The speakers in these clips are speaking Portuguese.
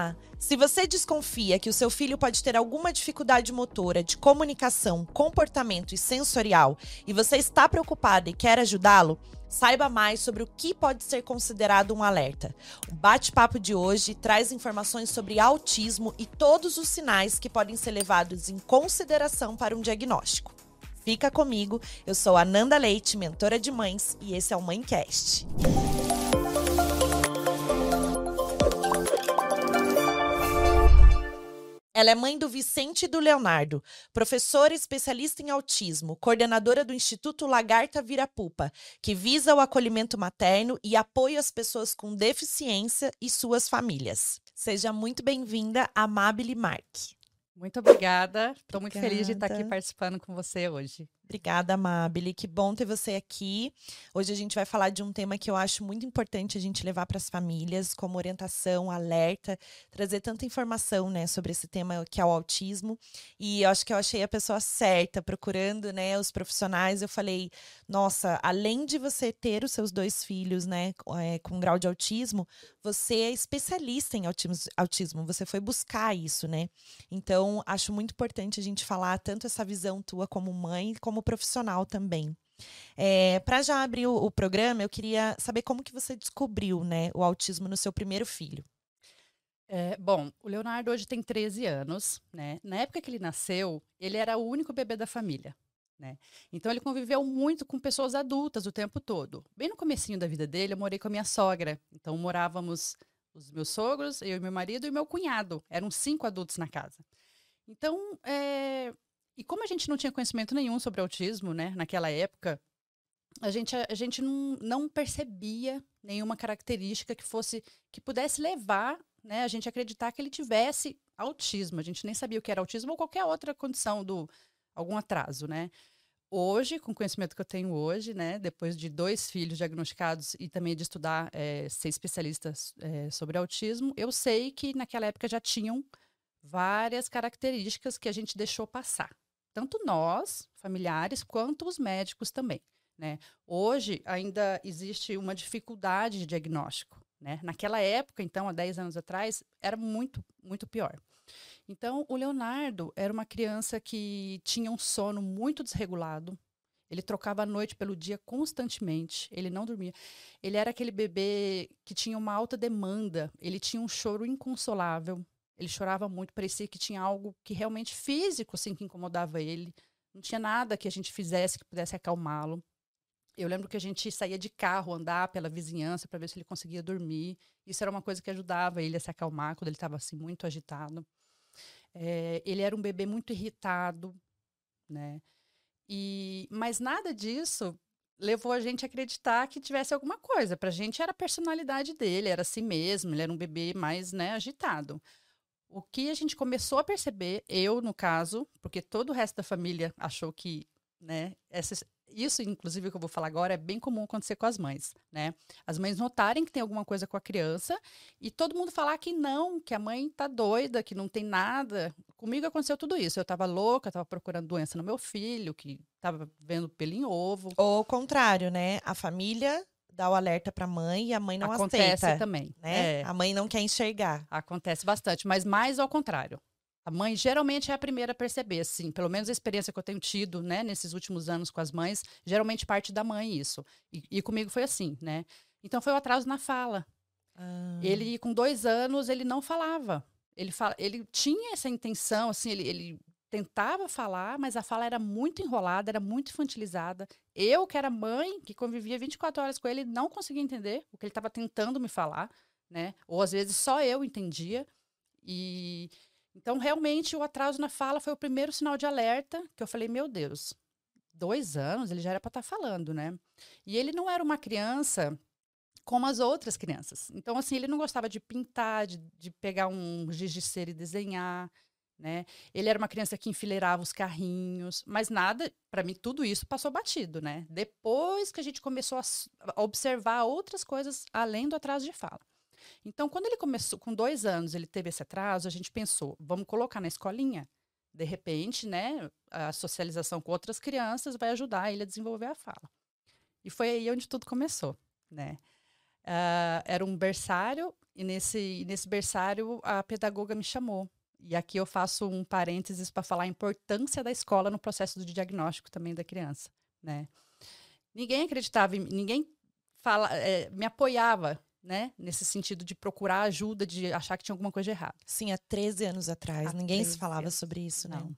Olá! Se você desconfia que o seu filho pode ter alguma dificuldade motora de comunicação, comportamento e sensorial e você está preocupada e quer ajudá-lo, saiba mais sobre o que pode ser considerado um alerta. O bate-papo de hoje traz informações sobre autismo e todos os sinais que podem ser levados em consideração para um diagnóstico. Fica comigo, eu sou a Nanda Leite, mentora de mães, e esse é o Mãecast. Ela é mãe do Vicente e do Leonardo, professora especialista em autismo, coordenadora do Instituto Lagarta Virapupa, que visa o acolhimento materno e apoio às pessoas com deficiência e suas famílias. Seja muito bem-vinda, Amabile Marque. Muito obrigada. Estou muito feliz de estar aqui participando com você hoje. Obrigada, Amabile. Que bom ter você aqui. Hoje a gente vai falar de um tema que eu acho muito importante a gente levar para as famílias, como orientação, alerta, trazer tanta informação, né, sobre esse tema que é o autismo. E eu acho que eu achei a pessoa certa, procurando, né, os profissionais. Eu falei, nossa, além de você ter os seus dois filhos, né, é, com grau de autismo, você é especialista em autismo. Você foi buscar isso, né? Então, acho muito importante a gente falar tanto essa visão tua como mãe, como como profissional também. É, para já abrir o, o, programa, eu queria saber como que você descobriu né, o autismo no seu primeiro filho. É, bom, o Leonardo hoje tem 13 anos, né? Na época que ele nasceu, ele era o único bebê da família, né? Então ele conviveu muito com pessoas adultas o tempo todo. Bem no comecinho da vida dele, eu morei com a minha sogra. Então morávamos os meus sogros, eu e meu marido e meu cunhado. Eram cinco adultos na casa. Então, é, e como a gente não tinha conhecimento nenhum sobre autismo, né, naquela época, a gente, a, gente não, não percebia nenhuma característica que fosse que pudesse levar né, a gente a acreditar que ele tivesse autismo. A gente nem sabia o que era autismo ou qualquer outra condição do algum atraso, né? Hoje, com o conhecimento que eu tenho hoje, né, depois de dois filhos diagnosticados e também de estudar, é, ser especialista é, sobre autismo, eu sei que naquela época já tinham várias características que a gente deixou passar tanto nós, familiares, quanto os médicos também. Né? Hoje ainda existe uma dificuldade de diagnóstico. Né? Naquela época, então, há 10 anos atrás, era muito, muito pior. Então, o Leonardo era uma criança que tinha um sono muito desregulado. Ele trocava a noite pelo dia constantemente, ele não dormia. Ele era aquele bebê que tinha uma alta demanda, ele tinha um choro inconsolável, ele chorava muito, parecia que tinha algo que realmente físico, assim, que incomodava ele. Não tinha nada que a gente fizesse que pudesse acalmá-lo. Eu lembro que a gente saía de carro, andar pela vizinhança para ver se ele conseguia dormir. Isso era uma coisa que ajudava ele a se acalmar quando ele estava assim muito agitado. É, ele era um bebê muito irritado, né? E mas nada disso levou a gente a acreditar que tivesse alguma coisa. Para a gente era a personalidade dele, era assim mesmo. Ele era um bebê mais né, agitado. O que a gente começou a perceber, eu no caso, porque todo o resto da família achou que, né, isso, inclusive, que eu vou falar agora, é bem comum acontecer com as mães, né? As mães notarem que tem alguma coisa com a criança e todo mundo falar que não, que a mãe tá doida, que não tem nada. Comigo aconteceu tudo isso. Eu tava louca, tava procurando doença no meu filho, que tava vendo pelo em ovo. Ou o contrário, né? A família dá o alerta para a mãe e a mãe não Acontece aceita. também. Né? É. A mãe não quer enxergar. Acontece bastante, mas mais ao contrário. A mãe geralmente é a primeira a perceber, assim, pelo menos a experiência que eu tenho tido, né, nesses últimos anos com as mães, geralmente parte da mãe isso. E, e comigo foi assim, né? Então foi o atraso na fala. Ah. Ele, com dois anos, ele não falava. Ele, fala, ele tinha essa intenção, assim, ele, ele tentava falar, mas a fala era muito enrolada, era muito infantilizada. Eu, que era mãe, que convivia 24 horas com ele, não conseguia entender o que ele estava tentando me falar, né? Ou às vezes só eu entendia. E então realmente o atraso na fala foi o primeiro sinal de alerta que eu falei, meu Deus, dois anos ele já era para estar tá falando, né? E ele não era uma criança como as outras crianças. Então, assim, ele não gostava de pintar, de, de pegar um giz de cera e desenhar. Né? Ele era uma criança que enfileirava os carrinhos, mas nada, para mim tudo isso passou batido, né? Depois que a gente começou a observar outras coisas além do atraso de fala. Então, quando ele começou com dois anos, ele teve esse atraso, a gente pensou, vamos colocar na escolinha. De repente, né, a socialização com outras crianças vai ajudar ele a desenvolver a fala. E foi aí onde tudo começou, né? Uh, era um berçário, e nesse, nesse berçário a pedagoga me chamou. E aqui eu faço um parênteses para falar a importância da escola no processo do diagnóstico também da criança, né? Ninguém acreditava em ninguém fala, é, me apoiava, né? Nesse sentido de procurar ajuda, de achar que tinha alguma coisa errada. Sim, há 13 anos atrás, há ninguém se falava anos. sobre isso, né? Não.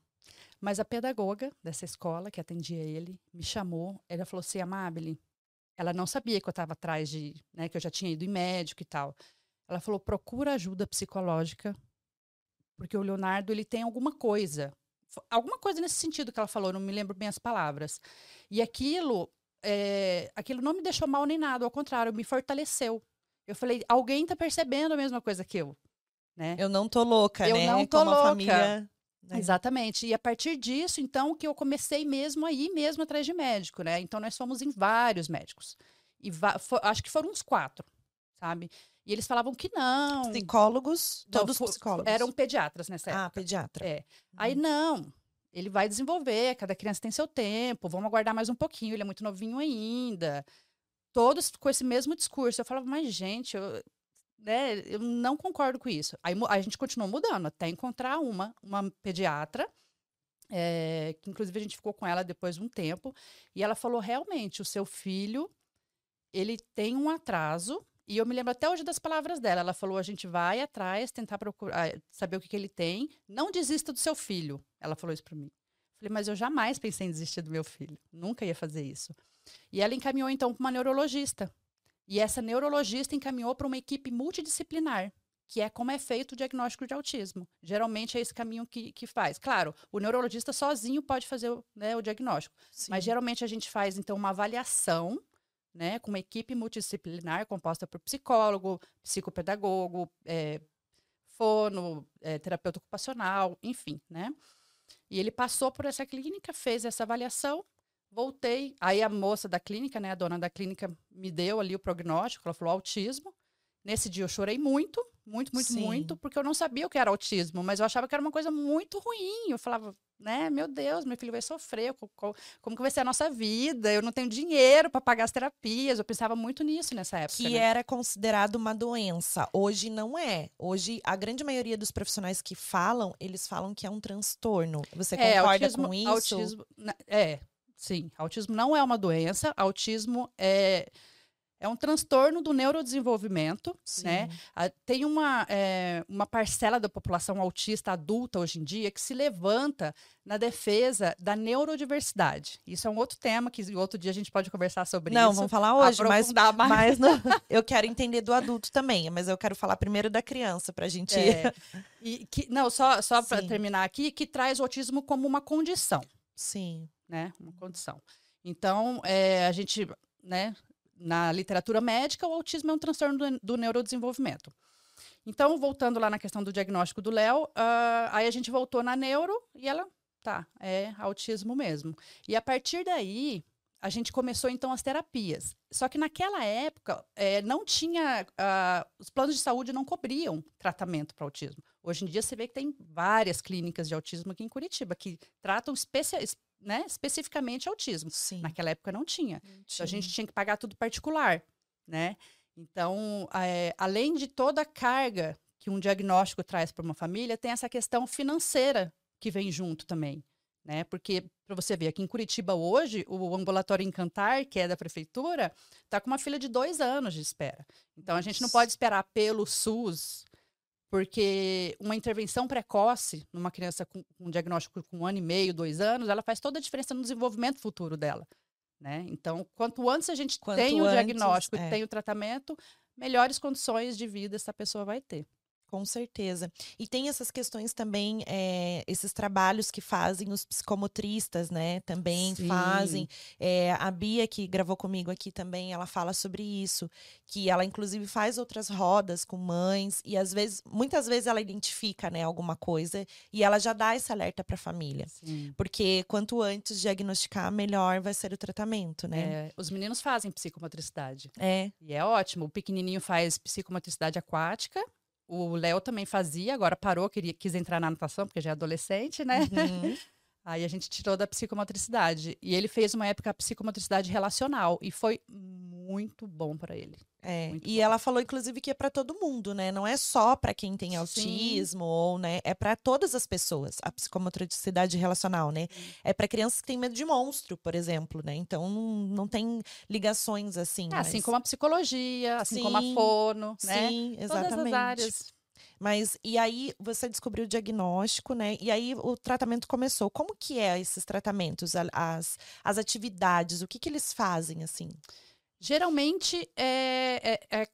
Mas a pedagoga dessa escola, que atendia ele, me chamou, ela falou assim, Amabile, ela não sabia que eu estava atrás de, né, que eu já tinha ido em médico e tal. Ela falou: procura ajuda psicológica, porque o Leonardo ele tem alguma coisa, alguma coisa nesse sentido que ela falou, não me lembro bem as palavras. E aquilo, é, aquilo não me deixou mal nem nada, ao contrário, me fortaleceu. Eu falei: alguém está percebendo a mesma coisa que eu. Né? Eu não tô louca, eu né? não tô Como louca. família né? Exatamente. E a partir disso, então, que eu comecei mesmo a ir mesmo atrás de médico, né? Então, nós fomos em vários médicos. E acho que foram uns quatro, sabe? E eles falavam que não. Psicólogos? Todos não, psicólogos? Eram pediatras nessa ah, época. Ah, pediatra. É. Uhum. Aí, não. Ele vai desenvolver, cada criança tem seu tempo, vamos aguardar mais um pouquinho, ele é muito novinho ainda. Todos com esse mesmo discurso. Eu falava, mas, gente, eu, né, eu não concordo com isso. Aí a gente continuou mudando até encontrar uma, uma pediatra, é, que inclusive a gente ficou com ela depois de um tempo, e ela falou realmente o seu filho ele tem um atraso e eu me lembro até hoje das palavras dela. Ela falou: a gente vai atrás, tentar procurar, saber o que, que ele tem. Não desista do seu filho. Ela falou isso para mim. Falei, mas eu jamais pensei em desistir do meu filho. Nunca ia fazer isso. E ela encaminhou então para uma neurologista. E essa neurologista encaminhou para uma equipe multidisciplinar, que é como é feito o diagnóstico de autismo. Geralmente é esse caminho que, que faz. Claro, o neurologista sozinho pode fazer o, né, o diagnóstico, Sim. mas geralmente a gente faz então uma avaliação, né, com uma equipe multidisciplinar composta por psicólogo, psicopedagogo, é, fono, é, terapeuta ocupacional, enfim, né? E ele passou por essa clínica, fez essa avaliação Voltei, aí a moça da clínica, né, a dona da clínica, me deu ali o prognóstico, ela falou autismo. Nesse dia eu chorei muito, muito, muito, Sim. muito, porque eu não sabia o que era autismo, mas eu achava que era uma coisa muito ruim. Eu falava, né, meu Deus, meu filho vai sofrer, como, como que vai ser a nossa vida? Eu não tenho dinheiro para pagar as terapias. Eu pensava muito nisso nessa época. Que né? era considerado uma doença. Hoje não é. Hoje, a grande maioria dos profissionais que falam, eles falam que é um transtorno. Você é, concorda autismo, com isso? Autismo, é, Sim, autismo não é uma doença, autismo é, é um transtorno do neurodesenvolvimento, Sim. né? Tem uma, é, uma parcela da população autista adulta hoje em dia que se levanta na defesa da neurodiversidade. Isso é um outro tema que outro dia a gente pode conversar sobre não, isso. Não, vamos falar hoje, mas, mais. mas não, eu quero entender do adulto também, mas eu quero falar primeiro da criança para a gente. É, e que, não, só, só para terminar aqui, que traz o autismo como uma condição. Sim né? Uma condição. Então, é, a gente, né, na literatura médica, o autismo é um transtorno do, do neurodesenvolvimento. Então, voltando lá na questão do diagnóstico do Léo, uh, aí a gente voltou na neuro e ela, tá, é autismo mesmo. E a partir daí, a gente começou então as terapias. Só que naquela época é, não tinha. Uh, os planos de saúde não cobriam tratamento para autismo. Hoje em dia você vê que tem várias clínicas de autismo aqui em Curitiba que tratam especialistas né, especificamente autismo. Sim. Naquela época não tinha. não tinha. Então a gente tinha que pagar tudo particular, né? Então, é, além de toda a carga que um diagnóstico traz para uma família, tem essa questão financeira que vem junto também, né? Porque para você ver aqui em Curitiba hoje, o ambulatório Encantar, que é da prefeitura, está com uma fila de dois anos de espera. Então a gente não pode esperar pelo SUS porque uma intervenção precoce numa criança com um diagnóstico com um ano e meio, dois anos, ela faz toda a diferença no desenvolvimento futuro dela. Né? Então, quanto antes a gente quanto tem o diagnóstico é. e tem o tratamento, melhores condições de vida essa pessoa vai ter. Com certeza. E tem essas questões também, é, esses trabalhos que fazem os psicomotristas, né? Também Sim. fazem. É, a Bia, que gravou comigo aqui também, ela fala sobre isso. Que ela, inclusive, faz outras rodas com mães. E às vezes, muitas vezes ela identifica, né, alguma coisa e ela já dá esse alerta para a família. Sim. Porque quanto antes diagnosticar, melhor vai ser o tratamento, né? É, os meninos fazem psicomotricidade. É. E é ótimo. O pequenininho faz psicomotricidade aquática o Léo também fazia, agora parou, queria, quis entrar na natação, porque já é adolescente, né? Uhum. Aí a gente tirou da psicomotricidade. E ele fez uma época psicomotricidade relacional. E foi muito bom para ele. É, Muito e bom. ela falou, inclusive, que é para todo mundo, né? Não é só para quem tem Sim. autismo ou, né? É para todas as pessoas, a psicomotricidade relacional, né? É para crianças que têm medo de monstro, por exemplo, né? Então não, não tem ligações assim. É, assim mas- como a psicologia, assim como a Sim, fono, né? Sim, Todas as exatamente. áreas. Mas e aí você descobriu o diagnóstico, né? E aí o tratamento começou. Como que é esses tratamentos, as, as atividades, o que que eles fazem assim? Geralmente é, é, é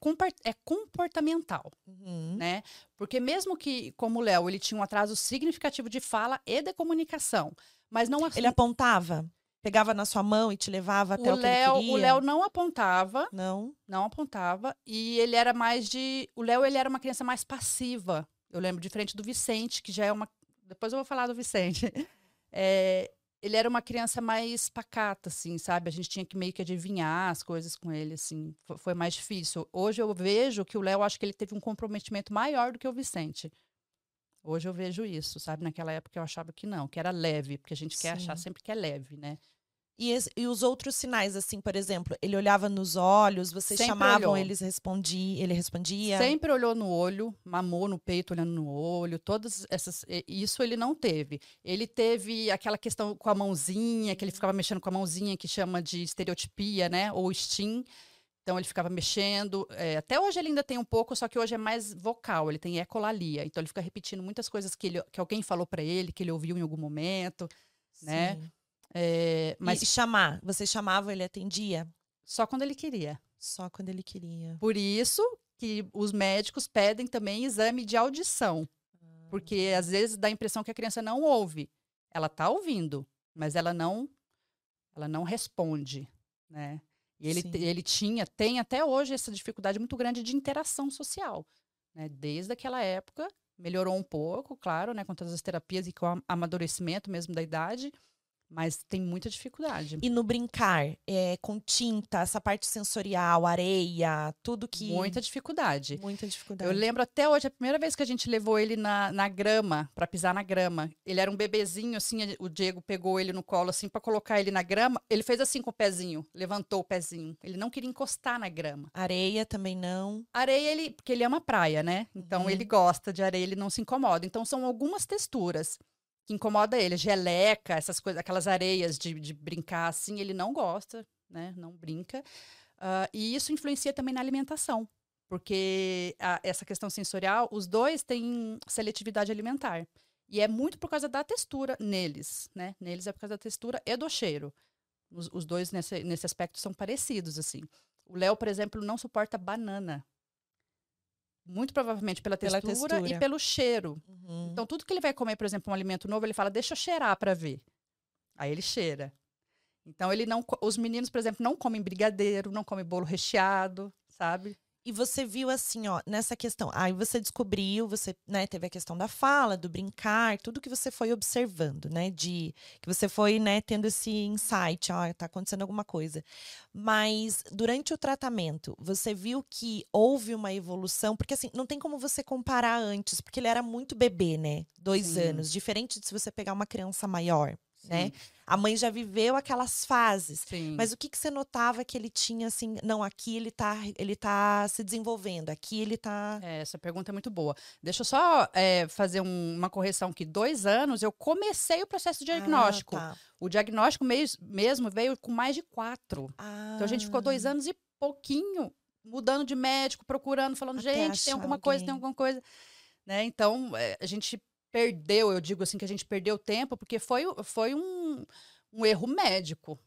é comportamental, Uhum. né? Porque mesmo que, como o Léo, ele tinha um atraso significativo de fala e de comunicação, mas não assim. Ele apontava, pegava na sua mão e te levava até o o, que ele Léo, queria. o Léo não apontava, não. não apontava, e ele era mais de. O Léo, ele era uma criança mais passiva. Eu lembro, diferente do Vicente, que já é uma. Depois eu vou falar do Vicente. É, ele era uma criança mais pacata, assim, sabe? A gente tinha que meio que adivinhar as coisas com ele, assim. Fo- Foi mais difícil. Hoje eu vejo que o Léo, acho que ele teve um comprometimento maior do que o Vicente. Hoje eu vejo isso, sabe? Naquela época eu achava que não, que era leve, porque a gente quer achar Sim. sempre que é leve, né? E, e os outros sinais, assim, por exemplo, ele olhava nos olhos, vocês Sempre chamavam, olhou. eles respondiam, ele respondia. Sempre olhou no olho, mamou no peito olhando no olho, todas essas. Isso ele não teve. Ele teve aquela questão com a mãozinha, que ele ficava mexendo com a mãozinha, que chama de estereotipia, né? Ou STEAM. Então ele ficava mexendo. é, até hoje ele ainda tem um pouco, só que hoje é mais vocal, ele tem ecolalia. Então ele fica repetindo muitas coisas que, ele, que alguém falou para ele, que ele ouviu em algum momento. né? É, Mas e chamar, vocês chamavam, ele atendia? só quando ele queria. Só quando ele queria. Por isso que os médicos pedem também exame de audição. Porque às vezes dá a impressão que a criança não ouve. Ela está ouvindo, mas ela não ela não responde, né? E ele, Sim. ele tinha, tem até hoje essa dificuldade muito grande de interação social. Né? Desde aquela época, melhorou um pouco, claro, né? Com todas as terapias e com o am- amadurecimento mesmo da idade, mas tem muita dificuldade. E no brincar, é, com tinta, essa parte sensorial, areia, tudo que. Muita dificuldade. Muita dificuldade. Eu lembro até hoje, a primeira vez que a gente levou ele na, na grama, para pisar na grama. Ele era um bebezinho, assim, o Diego pegou ele no colo, assim, para colocar ele na grama. Ele fez assim com o pezinho, levantou o pezinho. Ele não queria encostar na grama. Areia também não. Areia, ele, porque ele ama praia, né? Então Uhum. ele gosta de areia, ele não se incomoda. Então são algumas texturas que incomodam ele. Geleca, essas coisas, aquelas areias de, de brincar assim, ele não gosta, né? Não brinca. Ah, e isso influencia também na alimentação. Porque a- essa questão sensorial, os dois têm seletividade alimentar. E é muito por causa da textura neles, né? Neles é por causa da textura e do cheiro. Os, os dois nesse, nesse aspecto são parecidos, assim. O Léo, por exemplo, não suporta banana. Muito provavelmente pela Pela textura, textura. e pelo cheiro. Uhum. Então, tudo que ele vai comer, por exemplo, um alimento novo, ele fala, deixa eu cheirar para ver. Aí ele cheira. Então, ele não. Os meninos, por exemplo, não comem brigadeiro, não comem bolo recheado, sabe? E você viu assim, ó, nessa questão. Aí você descobriu, você, né, teve a questão da fala, do brincar, tudo que você foi observando, né, de que você foi, né, tendo esse insight, ó, tá acontecendo alguma coisa. Mas durante o tratamento, você viu que houve uma evolução, porque assim, não tem como você comparar antes, porque ele era muito bebê, né? Dois Sim. anos, diferente de se você pegar uma criança maior, né? Sim, A mãe já viveu aquelas fases. Sim. Mas o que, que você notava que ele tinha assim, não, aqui ele tá, ele tá se desenvolvendo, aqui ele tá. É, essa pergunta é muito boa. Deixa eu só é, fazer um- uma correção que dois anos eu comecei o processo de diagnóstico. Ah, tá. O diagnóstico mes- mesmo veio com mais de quatro. Então a gente ficou dois Ah, anos e pouquinho mudando de médico, procurando, falando, Até gente, tem alguma coisa, tem alguém. alguma coisa. Né? Então, é, a gente perdeu, eu digo assim, que a gente perdeu tempo, porque foi, foi um, um erro médico.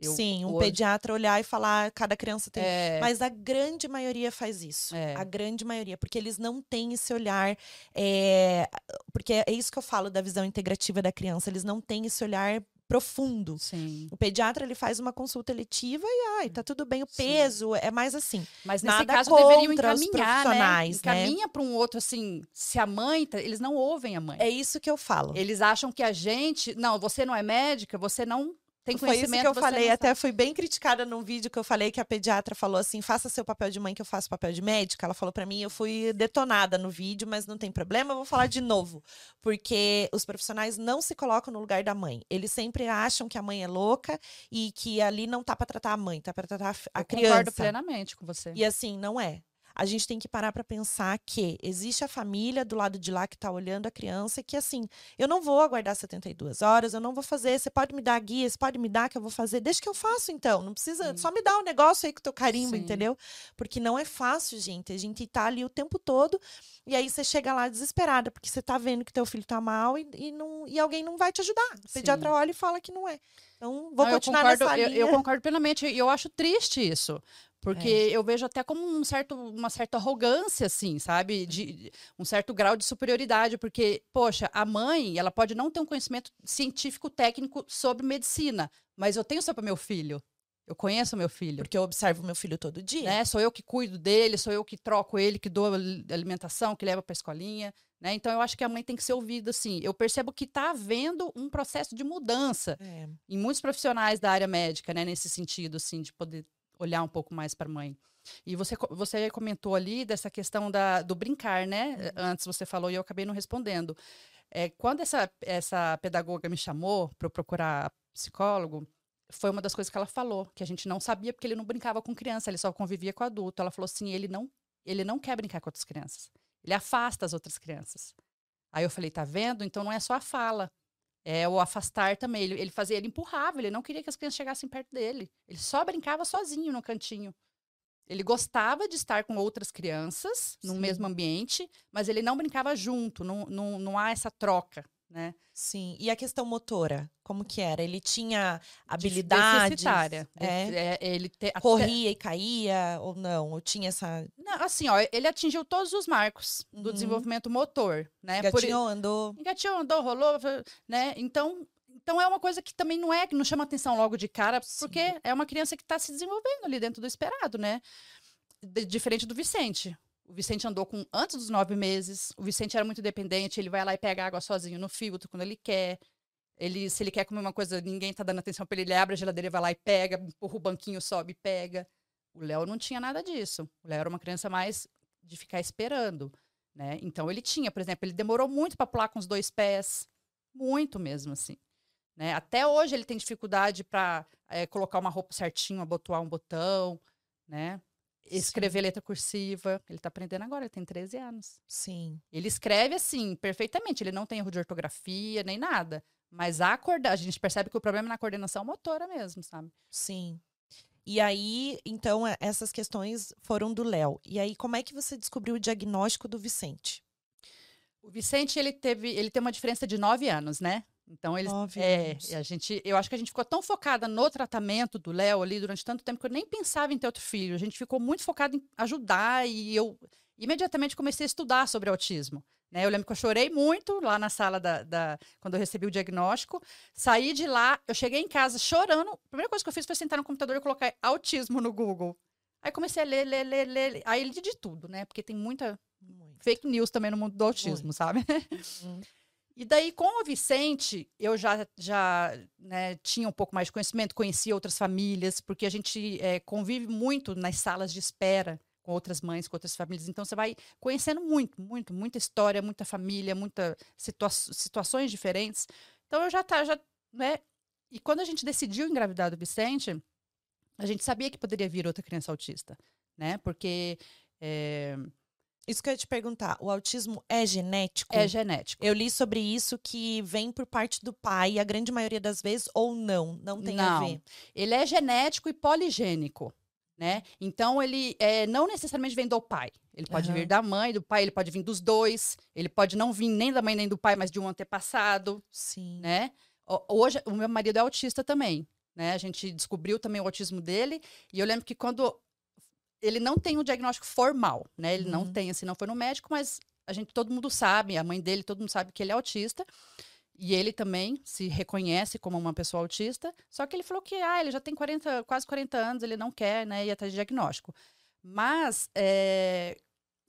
Eu- Sim, um hoje- pediatra olhar e falar, cada criança tem. É, Mas a grande maioria faz isso. É. A grande maioria, porque eles não têm esse olhar. é, Porque é isso que eu falo da visão integrativa da criança, eles não têm esse olhar profundo. sim. O pediatra ele faz uma consulta letiva e ai, tá tudo bem. O Sim. peso é mais assim. Mas nesse Nada caso deveriam encaminhar, né? né? Encaminha para um outro assim, se a mãe, tá- eles não ouvem a mãe. É isso que eu falo. Eles acham que a gente, não, você não é médica, você não tem Foi isso que eu falei, até fui bem criticada num vídeo que eu falei que a pediatra falou assim: faça seu papel de mãe, que eu faço papel de médica. Ela falou pra mim, eu fui detonada no vídeo, mas não tem problema, eu vou falar de novo. Porque os profissionais não se colocam no lugar da mãe. Eles sempre acham que a mãe é louca e que ali não tá pra tratar a mãe, tá pra tratar a Eu criança. concordo plenamente com você. E assim, não é. A gente tem que parar para pensar que existe a família do lado de lá que está olhando a criança e que assim, eu não vou aguardar 72 horas, eu não vou fazer, você pode me dar guia, você pode me dar que eu vou fazer, deixa que eu faço então, não precisa, Sim. só me dá o negócio aí com o teu carimbo, Sim. entendeu? Porque não é fácil, gente, a gente tá ali o tempo todo e aí você chega lá desesperada, porque você tá vendo que teu filho tá mal e, e, não, e alguém não vai te ajudar. O pediatra olha e fala que não é. Então, vou Não, eu continuar concordo, nessa eu, linha. eu concordo plenamente. E eu acho triste isso. Porque É. eu vejo até como um certo, uma certa arrogância, assim, sabe? De, de- um certo grau de superioridade. Porque, poxa, a mãe, ela pode não ter um conhecimento científico, técnico sobre medicina. Mas eu tenho só para meu filho. Eu conheço meu filho. Porque eu observo meu filho todo dia. né? Sou eu que cuido dele, sou eu que troco ele, que dou ali- alimentação, que leva para escolinha, né? Então eu acho que a mãe tem que ser ouvida assim. Eu percebo que está havendo um processo de mudança É. em muitos profissionais da área médica, né, nesse sentido assim, de poder olhar um pouco mais para a mãe. E você, você comentou ali dessa questão da, do brincar, né? Antes você falou e eu acabei não respondendo. É, quando essa, essa pedagoga me chamou para procurar psicólogo, foi uma das coisas que ela falou, que a gente não sabia porque ele não brincava com criança, ele só convivia com adulto. Ela falou assim, ele não, ele não quer brincar com outras crianças. Ele afasta as outras crianças. Aí eu falei, tá vendo? Então não é só a fala, é o afastar também. Ele, ele fazia, ele empurrava, ele não queria que as crianças chegassem perto dele. Ele só brincava sozinho no cantinho. Ele gostava de estar com outras crianças no Sim. mesmo ambiente, mas ele não brincava junto, não, não, não há essa troca, né? Sim. E a questão motora, como que era? Ele tinha habilidades? Deficitária. É. É, ele te, Corria e caía ou não? Ou tinha essa. Não, assim, ó, ele atingiu todos os marcos do Uhum. desenvolvimento motor, né? Por- Gatinhou, andou. Engatinhou, andou, rolou, né? Então, então é uma coisa que também não é que não chama atenção logo de cara, Sim. porque é uma criança que está se desenvolvendo ali dentro do esperado, né? De- diferente do Vicente. O Vicente andou com antes dos nove meses. O Vicente era muito dependente. Ele vai lá e pega água sozinho no filtro quando ele quer. Ele, se ele quer comer uma coisa, ninguém tá dando atenção para ele, ele abre a geladeira, vai lá e pega, empurra o banquinho, sobe e pega. O Léo não tinha nada disso. O Léo era uma criança mais de ficar esperando, né? Então ele tinha, por exemplo, ele demorou muito para pular com os dois pés, muito mesmo assim. Né? Até hoje ele tem dificuldade para colocar uma roupa certinho, abotoar um botão, né? Escrever letra cursiva. Ele está aprendendo agora, ele tem 13 anos. Sim. Ele escreve assim, perfeitamente. Ele não tem erro de ortografia, nem nada. Mas a, coorda- a gente percebe que o problema é na coordenação motora mesmo, sabe? Sim. E aí, então, é- essas questões foram do Léo. E aí, como é que você descobriu o diagnóstico do Vicente? O Vicente, ele teve, ele tem uma diferença de nove anos, né? Então ele Nove é, a gente, eu acho que a gente ficou tão focada no tratamento do Léo ali durante tanto tempo que eu nem pensava em ter outro filho. A gente ficou muito focado em ajudar e eu imediatamente comecei a estudar sobre autismo. Né? Eu lembro que eu chorei muito lá na sala da, da- quando eu recebi o diagnóstico. Saí de lá, eu cheguei em casa chorando. A primeira coisa que eu fiz foi sentar no computador e colocar autismo no Google. Aí comecei a ler, ler, ler, ler. ler. Aí li de tudo, né? Porque tem muita Muito. fake news também no mundo do autismo, sabe? Uhum. E daí, com o Vicente, eu já, já né, tinha um pouco mais de conhecimento, conhecia outras famílias, porque a gente eh, convive muito nas salas de espera com outras mães, com outras famílias. Então, você vai conhecendo muito, muito, muita história, muita família, muitas situa situações diferentes. Então, eu já tá, já, né? E quando a gente decidiu engravidar do Vicente, a gente sabia que poderia vir outra criança autista, né? Porque eh, Isso que eu ia te perguntar. O autismo é genético? é genético. Eu li sobre isso que vem por parte do pai, a grande maioria das vezes, ou não. Não tem a Não. ver. Ele é genético e poligênico, né? Então ele é, não necessariamente vem do pai. Ele pode Aham. vir da mãe, do pai, ele pode vir dos dois. Ele pode não vir nem da mãe nem do pai, mas de um antepassado, Sim. né? Ho- Hoje o meu marido é autista também, né? A gente descobriu também o autismo dele e eu lembro que quando ele não tem um diagnóstico formal, né? Ele não Uhum. tem, assim, não foi no médico, mas a gente todo mundo sabe, a mãe dele, todo mundo sabe que ele é autista. E ele também se reconhece como uma pessoa autista, só que ele falou que ah, ele já tem 40, quase 40 anos, ele não quer né, ir atrás de diagnóstico. Mas eh,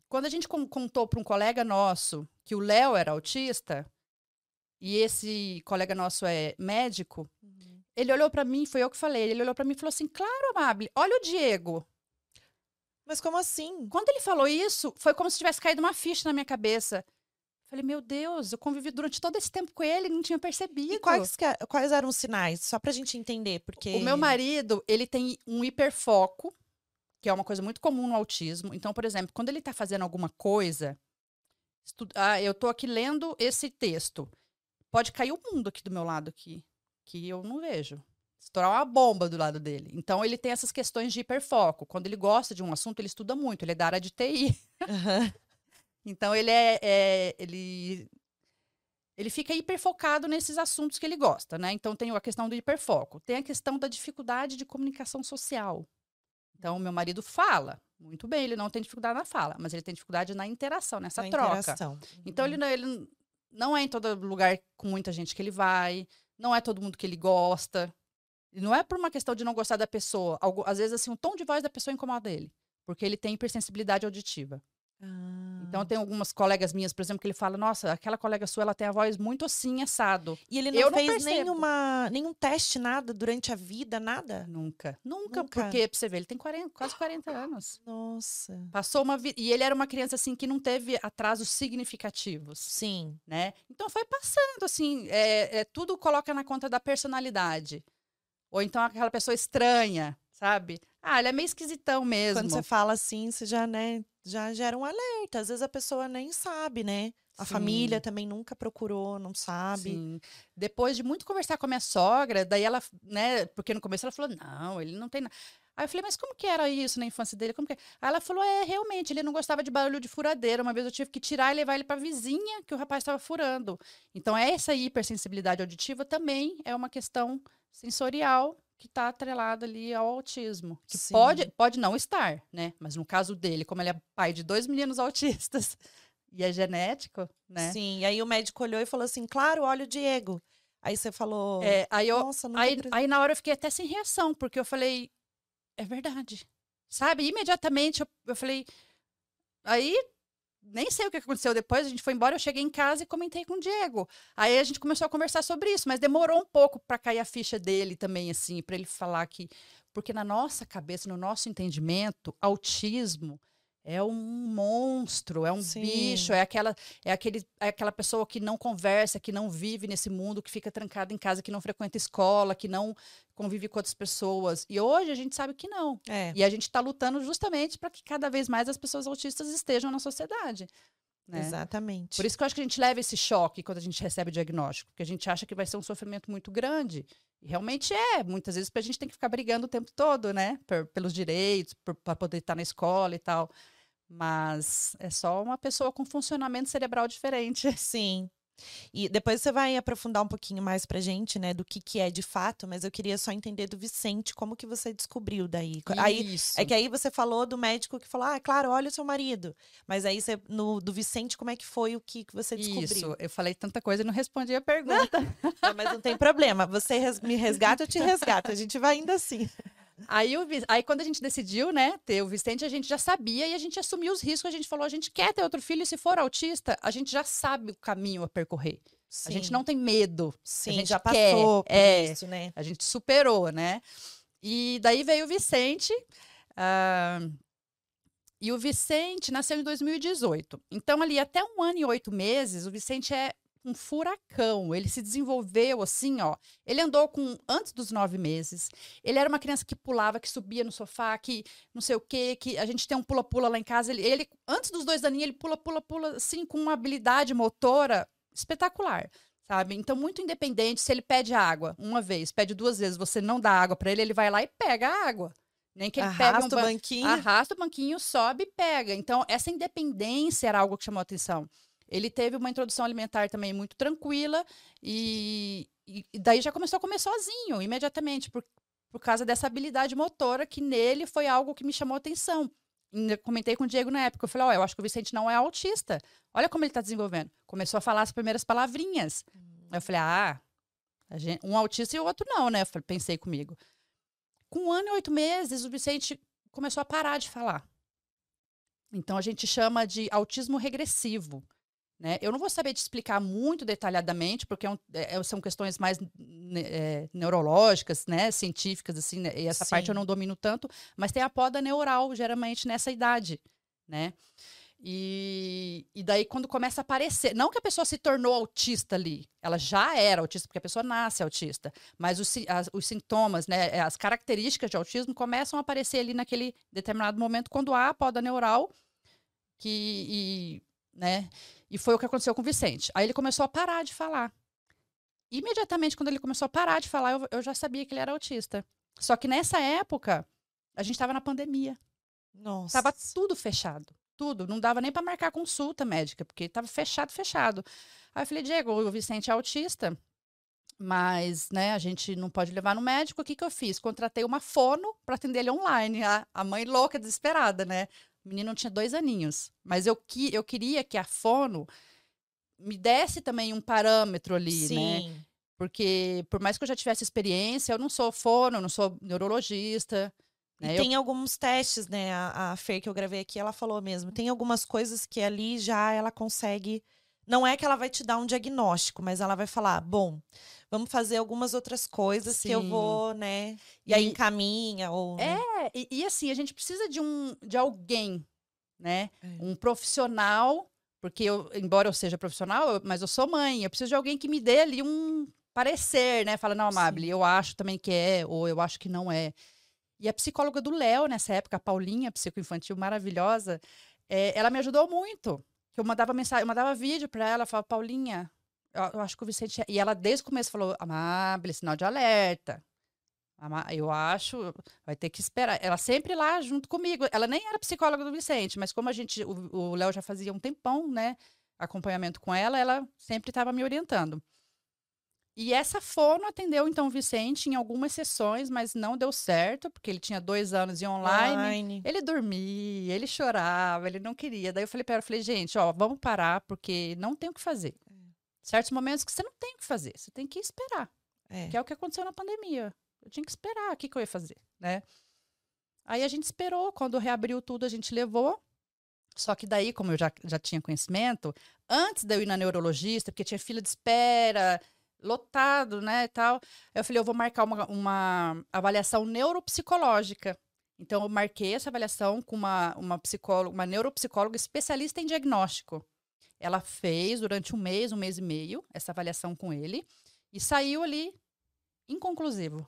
quando a gente con- contou para um colega nosso que o Léo era autista, e esse colega nosso é médico, Uhum. ele olhou para mim, foi eu que falei, ele olhou para mim e falou assim: "Claro, Amable, olha o Diego". Mas como assim? Quando ele falou isso, foi como se tivesse caído uma ficha na minha cabeça. Falei, meu Deus, eu convivi durante todo esse tempo com ele e não tinha percebido. E quais, é, quais eram os sinais? Só pra gente entender, porque... O meu marido, ele tem um hiperfoco, que é uma coisa muito comum no autismo. Então, por exemplo, quando ele tá fazendo alguma coisa, estu... ah, eu tô aqui lendo esse texto. Pode cair o mundo aqui do meu lado aqui, que eu não vejo. Estourar uma bomba do lado dele. Então, ele tem essas questões de hiperfoco. Quando ele gosta de um assunto, ele estuda muito. Ele é da área de TI. Aham. Então ele é, é- ele ele fica hiperfocado nesses assuntos que ele gosta, né? Então tem a questão do hiperfoco, tem a questão da dificuldade de comunicação social. Então meu marido fala muito bem, ele não tem dificuldade na fala, mas ele tem dificuldade na interação, nessa Na troca. interação. Então ele não, ele não é em todo lugar com muita gente que ele vai, não é todo mundo que ele gosta. E não é por uma questão de não gostar da pessoa. algo- às vezes assim o tom de voz da pessoa incomoda ele, porque ele tem hipersensibilidade auditiva. Ah. Então tem algumas colegas minhas, por exemplo, que ele fala: "Nossa, aquela colega sua, ela tem a voz muito assim assado". E ele não eu não fez percebo. nenhuma, nenhum teste, nada, durante a vida, nada? Nunca. Nunca, Nunca. porque pra você ver, ele tem 40, quase 40 anos. Nossa. Passou uma vida e ele era uma criança assim que não teve atrasos significativos, Sim. né? Então foi passando assim, é, é, tudo coloca na conta da personalidade. Ou então aquela pessoa estranha, sabe? Ah, ele é meio esquisitão mesmo. Quando você fala assim, você já, né, já gera um alerta. Às vezes a pessoa nem sabe, né? A Sim. família também nunca procurou, não sabe. Sim. Depois de muito conversar com a minha sogra, daí ela, né, porque no começo ela falou, não, ele não tem nada. Aí eu falei, mas como que era isso na infância dele? Como que é? Aí ela falou, é, realmente, ele não gostava de barulho de furadeira. Uma vez eu tive que tirar e levar ele para a vizinha que o rapaz estava furando. Então, essa hipersensibilidade auditiva também é uma questão sensorial que está atrelada ali ao autismo. Que Sim. pode, pode não estar, né? Mas no caso dele, como ele é pai de dois meninos autistas e é genético, né? Sim. E aí o médico olhou e falou assim: claro, olha o Diego. Aí você falou. É, aí eu, Nossa, não Aí, aí na hora eu fiquei até sem reação, porque eu falei, é verdade. Sabe? Imediatamente eu, eu falei. Aí, nem sei o que aconteceu depois, a gente foi embora, eu cheguei em casa e comentei com o Diego. Aí a gente começou a conversar sobre isso, mas demorou um pouco para cair a ficha dele também, assim, para ele falar que. Porque na nossa cabeça, no nosso entendimento, autismo é um monstro, é um Sim. bicho, é aquela, é, aquele, é aquela pessoa que não conversa, que não vive nesse mundo, que fica trancada em casa, que não frequenta escola, que não convive com outras pessoas. E hoje a gente sabe que não. É. E a gente está lutando justamente para que cada vez mais as pessoas autistas estejam na sociedade. Né? Exatamente. Por isso que eu acho que a gente leva esse choque quando a gente recebe o diagnóstico, porque a gente acha que vai ser um sofrimento muito grande. E realmente é, muitas vezes a gente tem que ficar brigando o tempo todo, né? Por- pelos direitos, para poder estar na escola e tal. Mas é só uma pessoa com funcionamento cerebral diferente. Sim. E depois você vai aprofundar um pouquinho mais pra gente, né, do que que é de fato, mas eu queria só entender do Vicente, como que você descobriu daí? Aí Isso. é que aí você falou do médico que falou: "Ah, claro, olha o seu marido". Mas aí você no do Vicente, como é que foi o que que você descobriu? Isso, eu falei tanta coisa e não respondi a pergunta. Não, mas não tem problema. Você res- me resgata, eu te resgato. A gente vai ainda assim. Aí, o aí quando a gente decidiu, né, ter o Vicente, a gente já sabia e a gente assumiu os riscos. A gente falou, a gente quer ter outro filho e se for autista, a gente já sabe o caminho a percorrer. A gente Sim. não tem medo. Sim, gente já quer, passou por é. isso, né? A gente superou, né? E daí veio o Vicente. ah, e o Vicente nasceu em 2018. Então, ali até um ano e oito meses, o Vicente é um furacão. Ele se desenvolveu assim, ó. Ele andou com antes dos nove meses. Ele era uma criança que pulava, que subia no sofá, que não sei o quê, que a gente tem um pula-pula lá em casa. Ele, ele, antes dos dois aninhos, ele pula, pula, pula, assim, com uma habilidade motora espetacular. Sabe? Então, muito independente. Se ele pede água uma vez, pede duas vezes, você não dá água para ele, ele vai lá e pega a água. Nem que ele pega um Arrasta o ban- banquinho. Arrasta o banquinho, sobe e pega. Então, essa independência era algo que chamou a atenção. Ele teve uma introdução alimentar também muito tranquila e, e daí já começou a comer sozinho, imediatamente, por, por causa dessa habilidade motora que nele foi algo que me chamou a atenção. Ainda comentei com o Diego na época, eu falei, ó, eu acho que o Vicente não é autista. Olha como ele está desenvolvendo. Começou a falar as primeiras palavrinhas. Aí eu falei, ah, gente- um autista e o outro não, né? Eu falei, pensei comigo. Com um ano e oito meses, o Vicente começou a parar de falar. Então a gente chama de autismo regressivo. Né? Eu não vou saber te explicar muito detalhadamente, porque é um, é, são questões mais né, é, neurológicas, né, científicas, assim, né? e essa Sim. parte eu não domino tanto, mas tem a poda neural, geralmente, nessa idade, né? E, e daí, quando começa a aparecer, não que a pessoa se tornou autista ali, ela já era autista, porque a pessoa nasce autista, mas os, as, os sintomas, né, é, as características de autismo começam a aparecer ali naquele determinado momento, quando há a poda neural, que, e, né, e foi o que aconteceu com o Vicente. Aí ele começou a parar de falar. Imediatamente, quando ele começou a parar de falar, eu, eu já sabia que ele era autista. Só que nessa época, a gente estava na pandemia. Nossa. Tava tudo fechado tudo. Não dava nem para marcar consulta médica, porque estava fechado, fechado. Aí eu falei, Diego, o Vicente é autista, mas né, a gente não pode levar no médico. O que, que eu fiz? Contratei uma fono para atender ele online. A, a mãe louca, desesperada, né? O menino tinha dois aninhos. Mas eu, que, eu queria que a fono me desse também um parâmetro ali, né? Sim. né? Porque por mais que eu já tivesse experiência, eu não sou fono, eu não sou neurologista. Né? E tem eu... alguns testes, né? A, a Fer que eu gravei aqui, ela falou mesmo. Tem algumas coisas que ali já ela consegue. Não é que ela vai te dar um diagnóstico, mas ela vai falar: bom, vamos fazer algumas outras coisas Sim. que eu vou, né? E, e aí encaminha. Ou, né? É, e, e, assim, a gente precisa de um de alguém, né? É. Um profissional, porque eu, embora eu seja profissional, eu, mas eu sou mãe, eu preciso de alguém que me dê ali um parecer, né? Fala, não, Amable, eu acho também que é, ou eu acho que não é. E a psicóloga do Léo, nessa época, a Paulinha, psicoinfantil maravilhosa, é, ela me ajudou muito. Eu mandava mensagem, eu mandava vídeo para ela, falava, Paulinha, eu, eu, acho que o Vicente. E ela, desde o começo, falou: amável, sinal de alerta. Eu acho, vai ter que esperar. Ela sempre lá junto comigo. Ela nem era psicóloga do Vicente, mas como a gente, o Léo já fazia um tempão, né, acompanhamento com ela, ela sempre estava me orientando. E essa fono atendeu, então, o Vicente em algumas sessões, mas não deu certo, porque ele tinha dois anos e online. online. Ele dormia, ele chorava, ele não queria. Daí eu falei para ela, falei, gente, ó, vamos parar, porque não tem o que fazer. É. Certos momentos que você não tem o que fazer, você tem que esperar. É. Que é o que aconteceu na pandemia. Eu tinha que esperar, o que, que eu ia fazer, né? Aí a gente esperou, quando reabriu tudo, a gente levou. Só que daí, como eu já, já tinha conhecimento, antes de eu ir na neurologista, porque tinha fila de espera, lotado, né, tal. Eu falei, eu vou marcar uma, uma avaliação neuropsicológica. Então, eu marquei essa avaliação com uma, uma psicóloga, uma neuropsicóloga especialista em diagnóstico. Ela fez durante um mês, um mês e meio, essa avaliação com ele, e saiu ali inconclusivo.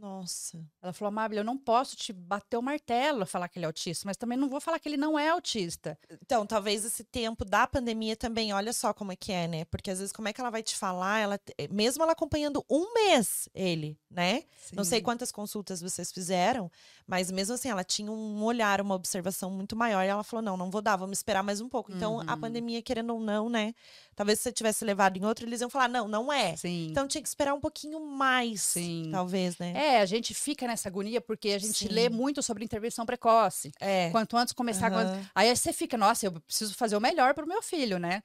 Nossa. Ela falou, Amável, eu não posso te bater o martelo falar que ele é autista, mas também não vou falar que ele não é autista. Então, talvez esse tempo da pandemia também, olha só como é que é, né? Porque às vezes, como é que ela vai te falar? Ela, mesmo ela acompanhando um mês ele, né? Sim. Não sei quantas consultas vocês fizeram, mas mesmo assim, ela tinha um olhar, uma observação muito maior. E ela falou: não, não vou dar, vamos esperar mais um pouco. Então, uhum. a pandemia, querendo ou não, né? Talvez se você tivesse levado em outro, eles iam falar: não, não é. Sim. Então tinha que esperar um pouquinho mais, Sim. talvez, né? É, a gente fica nessa agonia porque a gente Sim. lê muito sobre intervenção precoce. É. Quanto antes começar. Uhum. Quanto... Aí você fica, nossa, eu preciso fazer o melhor para o meu filho, né?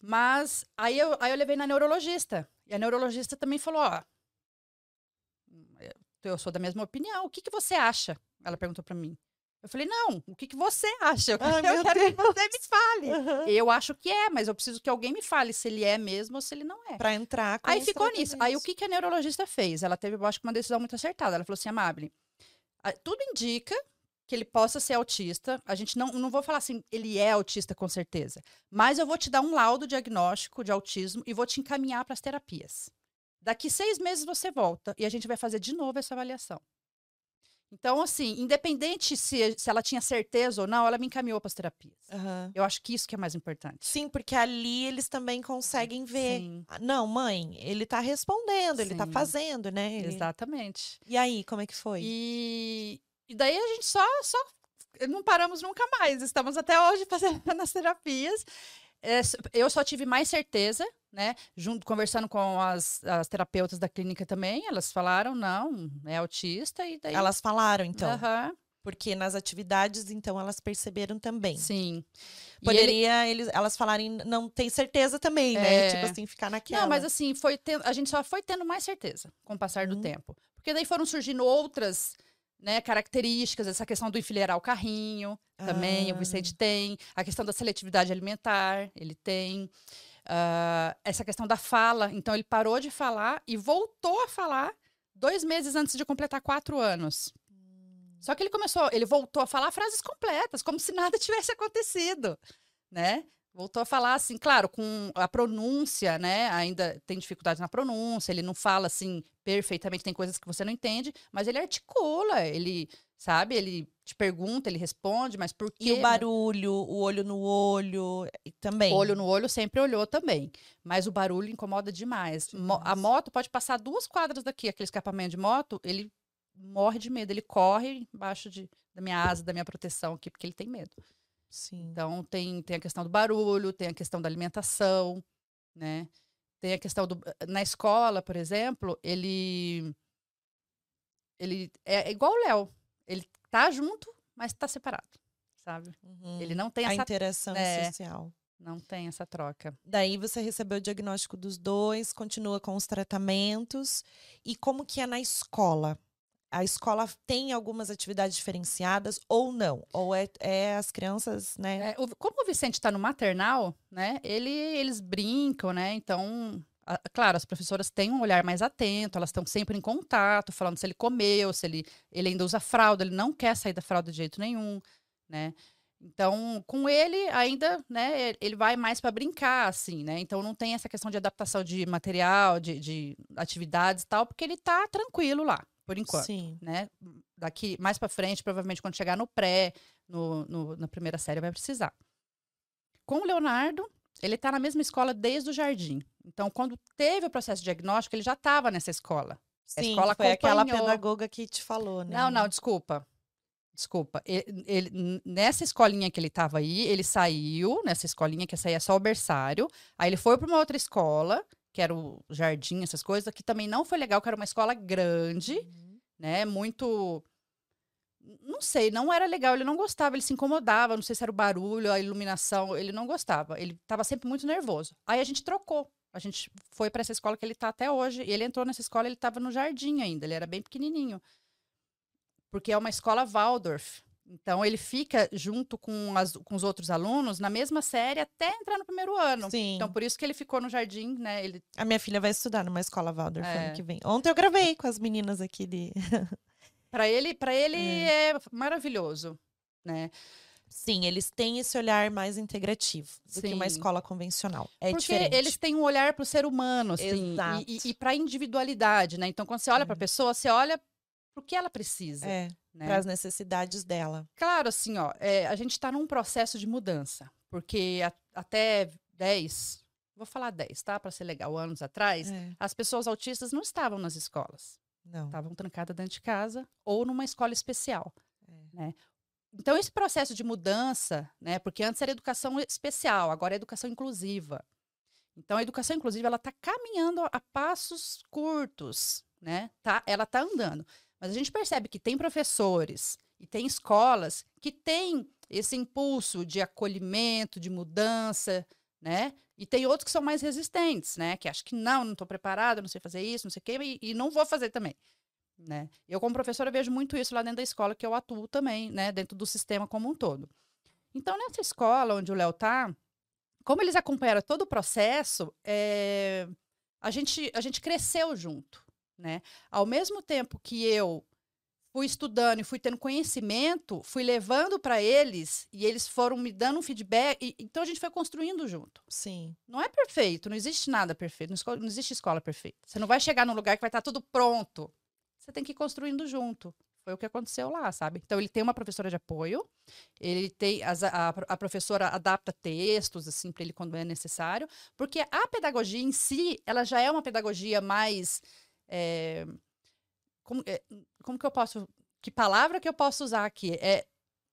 Mas aí eu, aí eu levei na neurologista. E a neurologista também falou: ó, eu sou da mesma opinião. O que, que você acha? Ela perguntou para mim. Eu falei, não, o que, que você acha? Eu, Ai, eu quero Deus. que você me fale. Uhum. Eu acho que é, mas eu preciso que alguém me fale se ele é mesmo ou se ele não é. Para entrar com Aí ficou nisso. Aí o que, que a neurologista fez? Ela teve, eu acho que uma decisão muito acertada. Ela falou assim, Amable, tudo indica que ele possa ser autista. A gente não, não vou falar assim, ele é autista com certeza. Mas eu vou te dar um laudo diagnóstico de autismo e vou te encaminhar para as terapias. Daqui seis meses você volta e a gente vai fazer de novo essa avaliação. Então, assim, independente se, se ela tinha certeza ou não, ela me encaminhou para as terapias. Uhum. Eu acho que isso que é mais importante. Sim, porque ali eles também conseguem ver. Sim. Ah, não, mãe, ele está respondendo, ele está fazendo, né? Ele... Exatamente. E aí, como é que foi? E, e daí a gente só, só não paramos nunca mais. Estamos até hoje fazendo nas terapias. Eu só tive mais certeza né? Junto, conversando com as, as, terapeutas da clínica também, elas falaram, não, é autista e daí... Elas falaram, então. Uhum. Porque nas atividades, então, elas perceberam também. Sim. Poderia ele... eles, elas falarem, não tem certeza também, né? É... Tipo assim, ficar naquela. Não, mas assim, foi a gente só foi tendo mais certeza com o passar do uhum. tempo. Porque daí foram surgindo outras né, características, essa questão do enfileirar o carrinho, também Ah. o Vicente tem, a questão da seletividade alimentar, ele tem, ah, essa questão da fala, então ele parou de falar e voltou a falar dois meses antes de completar quatro anos. Só que ele começou, ele voltou a falar frases completas, como se nada tivesse acontecido, né? Voltou a falar assim, claro, com a pronúncia, né? Ainda tem dificuldade na pronúncia, ele não fala assim perfeitamente, tem coisas que você não entende, mas ele articula, ele, sabe, ele te pergunta, ele responde, mas por quê? E o barulho, o olho no olho, também. Olho no olho sempre olhou também, mas o barulho incomoda demais. Mo- a moto pode passar duas quadras daqui, aquele escapamento de moto, ele morre de medo, ele corre embaixo de, da minha asa, da minha proteção aqui, porque ele tem medo. Sim. Então, tem, tem a questão do barulho, tem a questão da alimentação, né? Tem a questão do... Na escola, por exemplo, ele... Ele é igual o Léo. Ele tá junto, mas tá separado, sabe? Uhum. Ele não tem A essa... interação é. social. Não tem essa troca. Daí você recebeu o diagnóstico dos dois, continua com os tratamentos. E como que é na escola? A escola tem algumas atividades diferenciadas ou não? Ou é, é as crianças, né? É, como o Vicente está no maternal, né? Ele, eles brincam, né? Então, a- claro, as professoras têm um olhar mais atento, elas estão sempre em contato, falando se ele comeu, se ele, ele ainda usa fralda, ele não quer sair da fralda de jeito nenhum, né? Então, com ele ainda, né, ele vai mais para brincar, assim, né? Então não tem essa questão de adaptação de material, de, de atividades e tal, porque ele tá tranquilo lá, por enquanto Sim. né? Daqui mais para frente, provavelmente quando chegar no pré, no, no- na primeira série, vai precisar. Com o Leonardo, ele está na mesma escola desde o jardim. Então, quando teve o processo diagnóstico, ele já estava nessa escola. Sim, escola foi aquela pedagoga que te falou, né? Não, não, desculpa. Desculpa. Ele, ele- nessa escolinha que ele estava aí, ele saiu, nessa escolinha que essa aí é só o berçário. Aí ele foi para uma outra escola, que era o jardim, essas coisas, que também não foi legal, que era uma escola grande Uhum. né? Muito. Não sei, não era legal, ele não gostava, ele se incomodava, não sei se era o barulho, a iluminação, ele não gostava, ele estava sempre muito nervoso. Aí a gente trocou, a gente foi para essa escola que ele está até hoje, e ele entrou nessa escola, ele estava no jardim ainda, ele era bem pequenininho. Porque é uma escola Waldorf. Então ele fica junto com, as- com os outros alunos na mesma série até entrar no primeiro ano. Sim. Então por isso que ele ficou no jardim, né? Ele A minha filha vai estudar numa escola Waldorf É. ano que vem. Ontem eu gravei com as meninas aqui de. para ele, para ele é maravilhoso, né? Sim, eles têm esse olhar mais integrativo do que uma Sim. escola convencional. É Porque diferente. eles têm um olhar para o ser humano, assim, Exato. e, para a individualidade, né? Então, quando você olha para a É. pessoa, você olha para o que ela precisa, É, né? para as necessidades dela. Claro, assim, ó, é, a gente está num processo de mudança, porque a- até 10, vou falar 10, tá? Para ser legal, anos atrás, É, as pessoas autistas não estavam nas escolas, Não. estavam trancadas dentro de casa ou numa escola especial. É. né? Então, esse processo de mudança, né? Porque antes era educação especial, agora é educação inclusiva. Então, a educação inclusiva, ela está caminhando a passos curtos, né? Tá, ela está andando. Mas a gente percebe que tem professores e tem escolas que têm esse impulso de acolhimento, de mudança, né? E tem outros que são mais resistentes, né? Que acham que não, não estou preparada, não sei fazer isso, não sei o quê, e, e não vou fazer também né? Eu, como professora, vejo muito isso lá dentro da escola que eu atuo também, né? Dentro do sistema como um todo. Então, nessa escola onde o Léo tá, como eles acompanharam todo o processo, é, a, gente, a gente cresceu junto, né? Ao mesmo tempo que eu fui estudando e fui tendo conhecimento, fui levando para eles e eles foram me dando um feedback, e- então a gente foi construindo junto. Sim. Não é perfeito, não existe nada perfeito, não, não existe escola perfeita. Você não vai chegar num lugar que vai estar tudo pronto. Você tem que ir construindo junto. Foi o que aconteceu lá, sabe? Então ele tem uma professora de apoio, ele tem as- a, a professora adapta textos assim para ele quando é necessário, porque a pedagogia em si, ela já é uma pedagogia mais é, como, é, como que eu posso que palavra que eu posso usar aqui é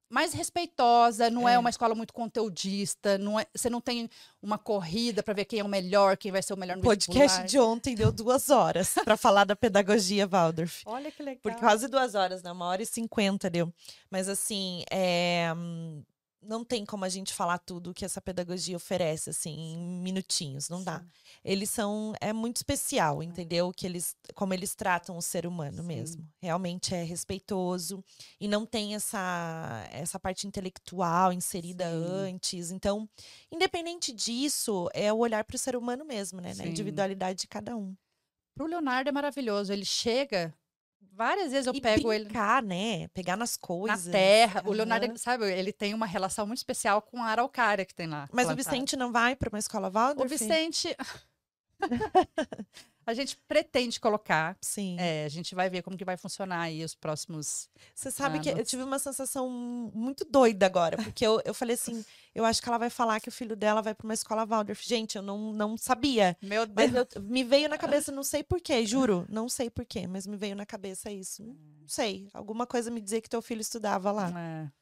mais respeitosa, não é, É. uma escola muito conteudista, não é, você não tem uma corrida para ver quem é o melhor, quem vai ser o melhor O no podcast de ontem deu duas horas para falar da pedagogia Waldorf. Olha que legal. Por quase duas horas, né? Uma hora e cinquenta deu. Mas assim, é, não tem como a gente falar tudo que essa pedagogia oferece, assim, em minutinhos, não Sim. dá. Eles são, é muito especial, é. entendeu? Que eles, como eles tratam o ser humano Sim. mesmo. Realmente é respeitoso e não tem essa, essa parte intelectual inserida Sim. antes. Então, independente disso, é o olhar para o ser humano mesmo, né? Na individualidade de cada um. Para o Leonardo é maravilhoso. Ele chega Várias vezes eu e pego brincar, ele. né? Pegar nas coisas. Na terra. Uhum. O Leonardo, sabe, ele tem uma relação muito especial com a araucária que tem lá. Mas o Vicente não vai para uma escola Waldorf? O Vicente. A gente pretende colocar. Sim. É, a gente vai ver como que vai funcionar aí os próximos. Você sabe anos. que eu tive uma sensação muito doida agora, porque eu, eu falei assim: eu acho que ela vai falar que o filho dela vai para uma escola Waldorf. Gente, eu não, não sabia. Meu Deus. Mas eu, me veio na cabeça, não sei porquê, juro. Não sei porquê, mas me veio na cabeça isso. Não sei. Alguma coisa me dizia que teu filho estudava lá. É.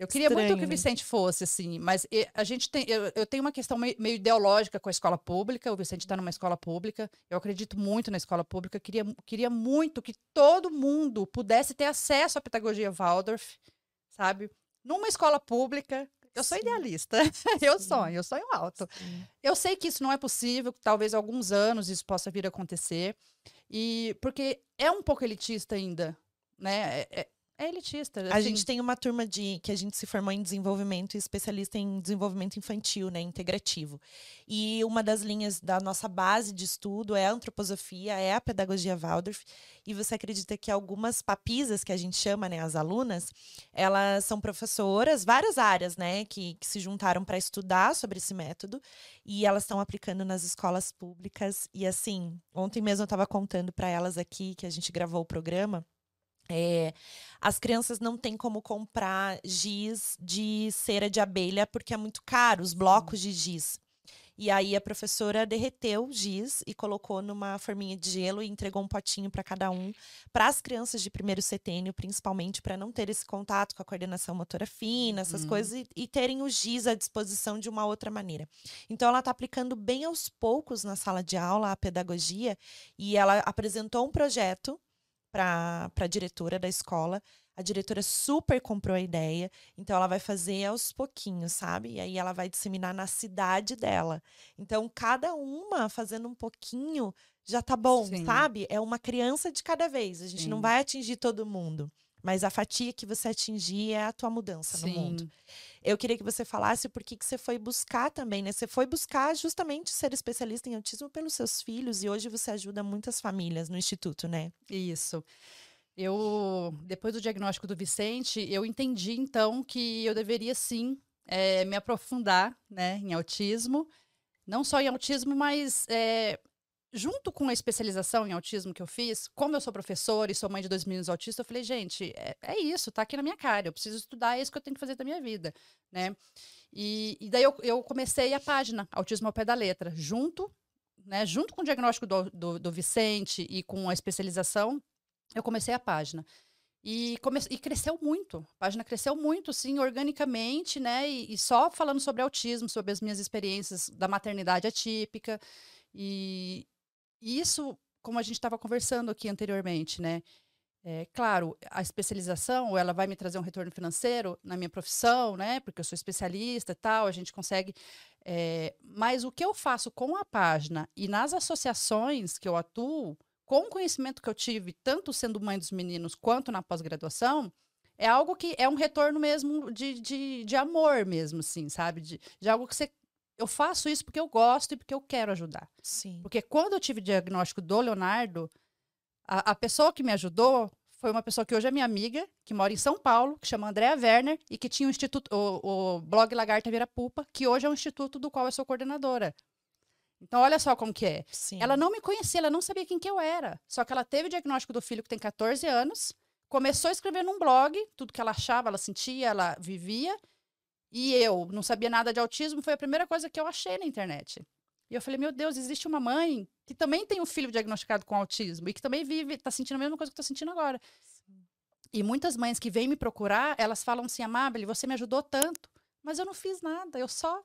Eu queria Estranho, muito que o né? Vicente fosse, assim, mas a gente tem. Eu, eu tenho uma questão meio, meio, ideológica com a escola pública. O Vicente está numa escola pública. Eu acredito muito na escola pública. Queria, queria muito que todo mundo pudesse ter acesso à pedagogia Waldorf, sabe? Numa escola pública. Eu sou Sim. idealista. eu Sim. sonho, eu sonho alto. Sim. Eu sei que isso não é possível, que talvez alguns anos isso possa vir a acontecer. E porque é um pouco elitista ainda, né? É, é elitista. Assim. A gente tem uma turma de que a gente se formou em desenvolvimento e especialista em desenvolvimento infantil, né, integrativo. E uma das linhas da nossa base de estudo é a antroposofia, é a pedagogia Waldorf. E você acredita que algumas papisas que a gente chama, né, as alunas, elas são professoras, várias áreas, né, que, que se juntaram para estudar sobre esse método e elas estão aplicando nas escolas públicas. E assim, ontem mesmo eu estava contando para elas aqui que a gente gravou o programa é, as crianças não têm como comprar giz de cera de abelha porque é muito caro, os blocos de giz. E aí a professora derreteu o giz e colocou numa forminha de gelo e entregou um potinho para cada um, para as crianças de primeiro setênio, principalmente, para não ter esse contato com a coordenação motora fina, essas hum. coisas, e, e, terem o giz à disposição de uma outra maneira. Então ela está aplicando bem aos poucos na sala de aula a pedagogia e ela apresentou um projeto para a diretora da escola. A diretora super comprou a ideia, então ela vai fazer aos pouquinhos, sabe? E aí ela vai disseminar na cidade dela. Então, cada uma fazendo um pouquinho já tá bom, Sim. sabe? É uma criança de cada vez. A gente Sim. não vai atingir todo mundo. Mas a fatia que você atingir é a tua mudança Sim. no mundo. Eu queria que você falasse por que, que você foi buscar também, né? Você foi buscar justamente ser especialista em autismo pelos seus filhos e hoje você ajuda muitas famílias no instituto, né? Isso. Eu, depois do diagnóstico do Vicente, eu entendi então que eu deveria sim é, me aprofundar né, em autismo. Não só em autismo, mas é, junto com a especialização em autismo que eu fiz, como eu sou professora e sou mãe de dois meninos autistas, eu falei, gente, é, é, isso, tá aqui na minha cara, eu preciso estudar, é isso que eu tenho que fazer da minha vida, né? E, e daí eu, eu, comecei a página Autismo ao Pé da Letra, junto, né, junto com o diagnóstico do, do, do Vicente e com a especialização, eu comecei a página. E, come... e cresceu muito. A página cresceu muito, sim, organicamente, né? E, e, só falando sobre autismo, sobre as minhas experiências da maternidade atípica. E, isso, como a gente estava conversando aqui anteriormente, né? É, claro, a especialização, ela vai me trazer um retorno financeiro na minha profissão, né? Porque eu sou especialista e tal, a gente consegue. É, mas o que eu faço com a página e nas associações que eu atuo, com o conhecimento que eu tive, tanto sendo mãe dos meninos quanto na pós-graduação, é algo que é um retorno mesmo de, de, de amor mesmo, assim, sabe? De, de algo que você eu faço isso porque eu gosto e porque eu quero ajudar. Sim. Porque quando eu tive o diagnóstico do Leonardo, a, a, pessoa que me ajudou foi uma pessoa que hoje é minha amiga, que mora em São Paulo, que chama Andréa Werner, e que tinha o instituto, o, o blog Lagarta Vira Pupa, que hoje é um instituto do qual eu sou coordenadora. Então, olha só como que é. Sim. Ela não me conhecia, ela não sabia quem que eu era. Só que ela teve o diagnóstico do filho que tem 14 anos, começou a escrever num blog, tudo que ela achava, ela sentia, ela vivia, e eu não sabia nada de autismo, foi a primeira coisa que eu achei na internet. E eu falei, meu Deus, existe uma mãe que também tem um filho diagnosticado com autismo e que também vive, tá sentindo a mesma coisa que eu tô sentindo agora. Sim. E muitas mães que vêm me procurar, elas falam assim, Amável, você me ajudou tanto, mas eu não fiz nada, eu só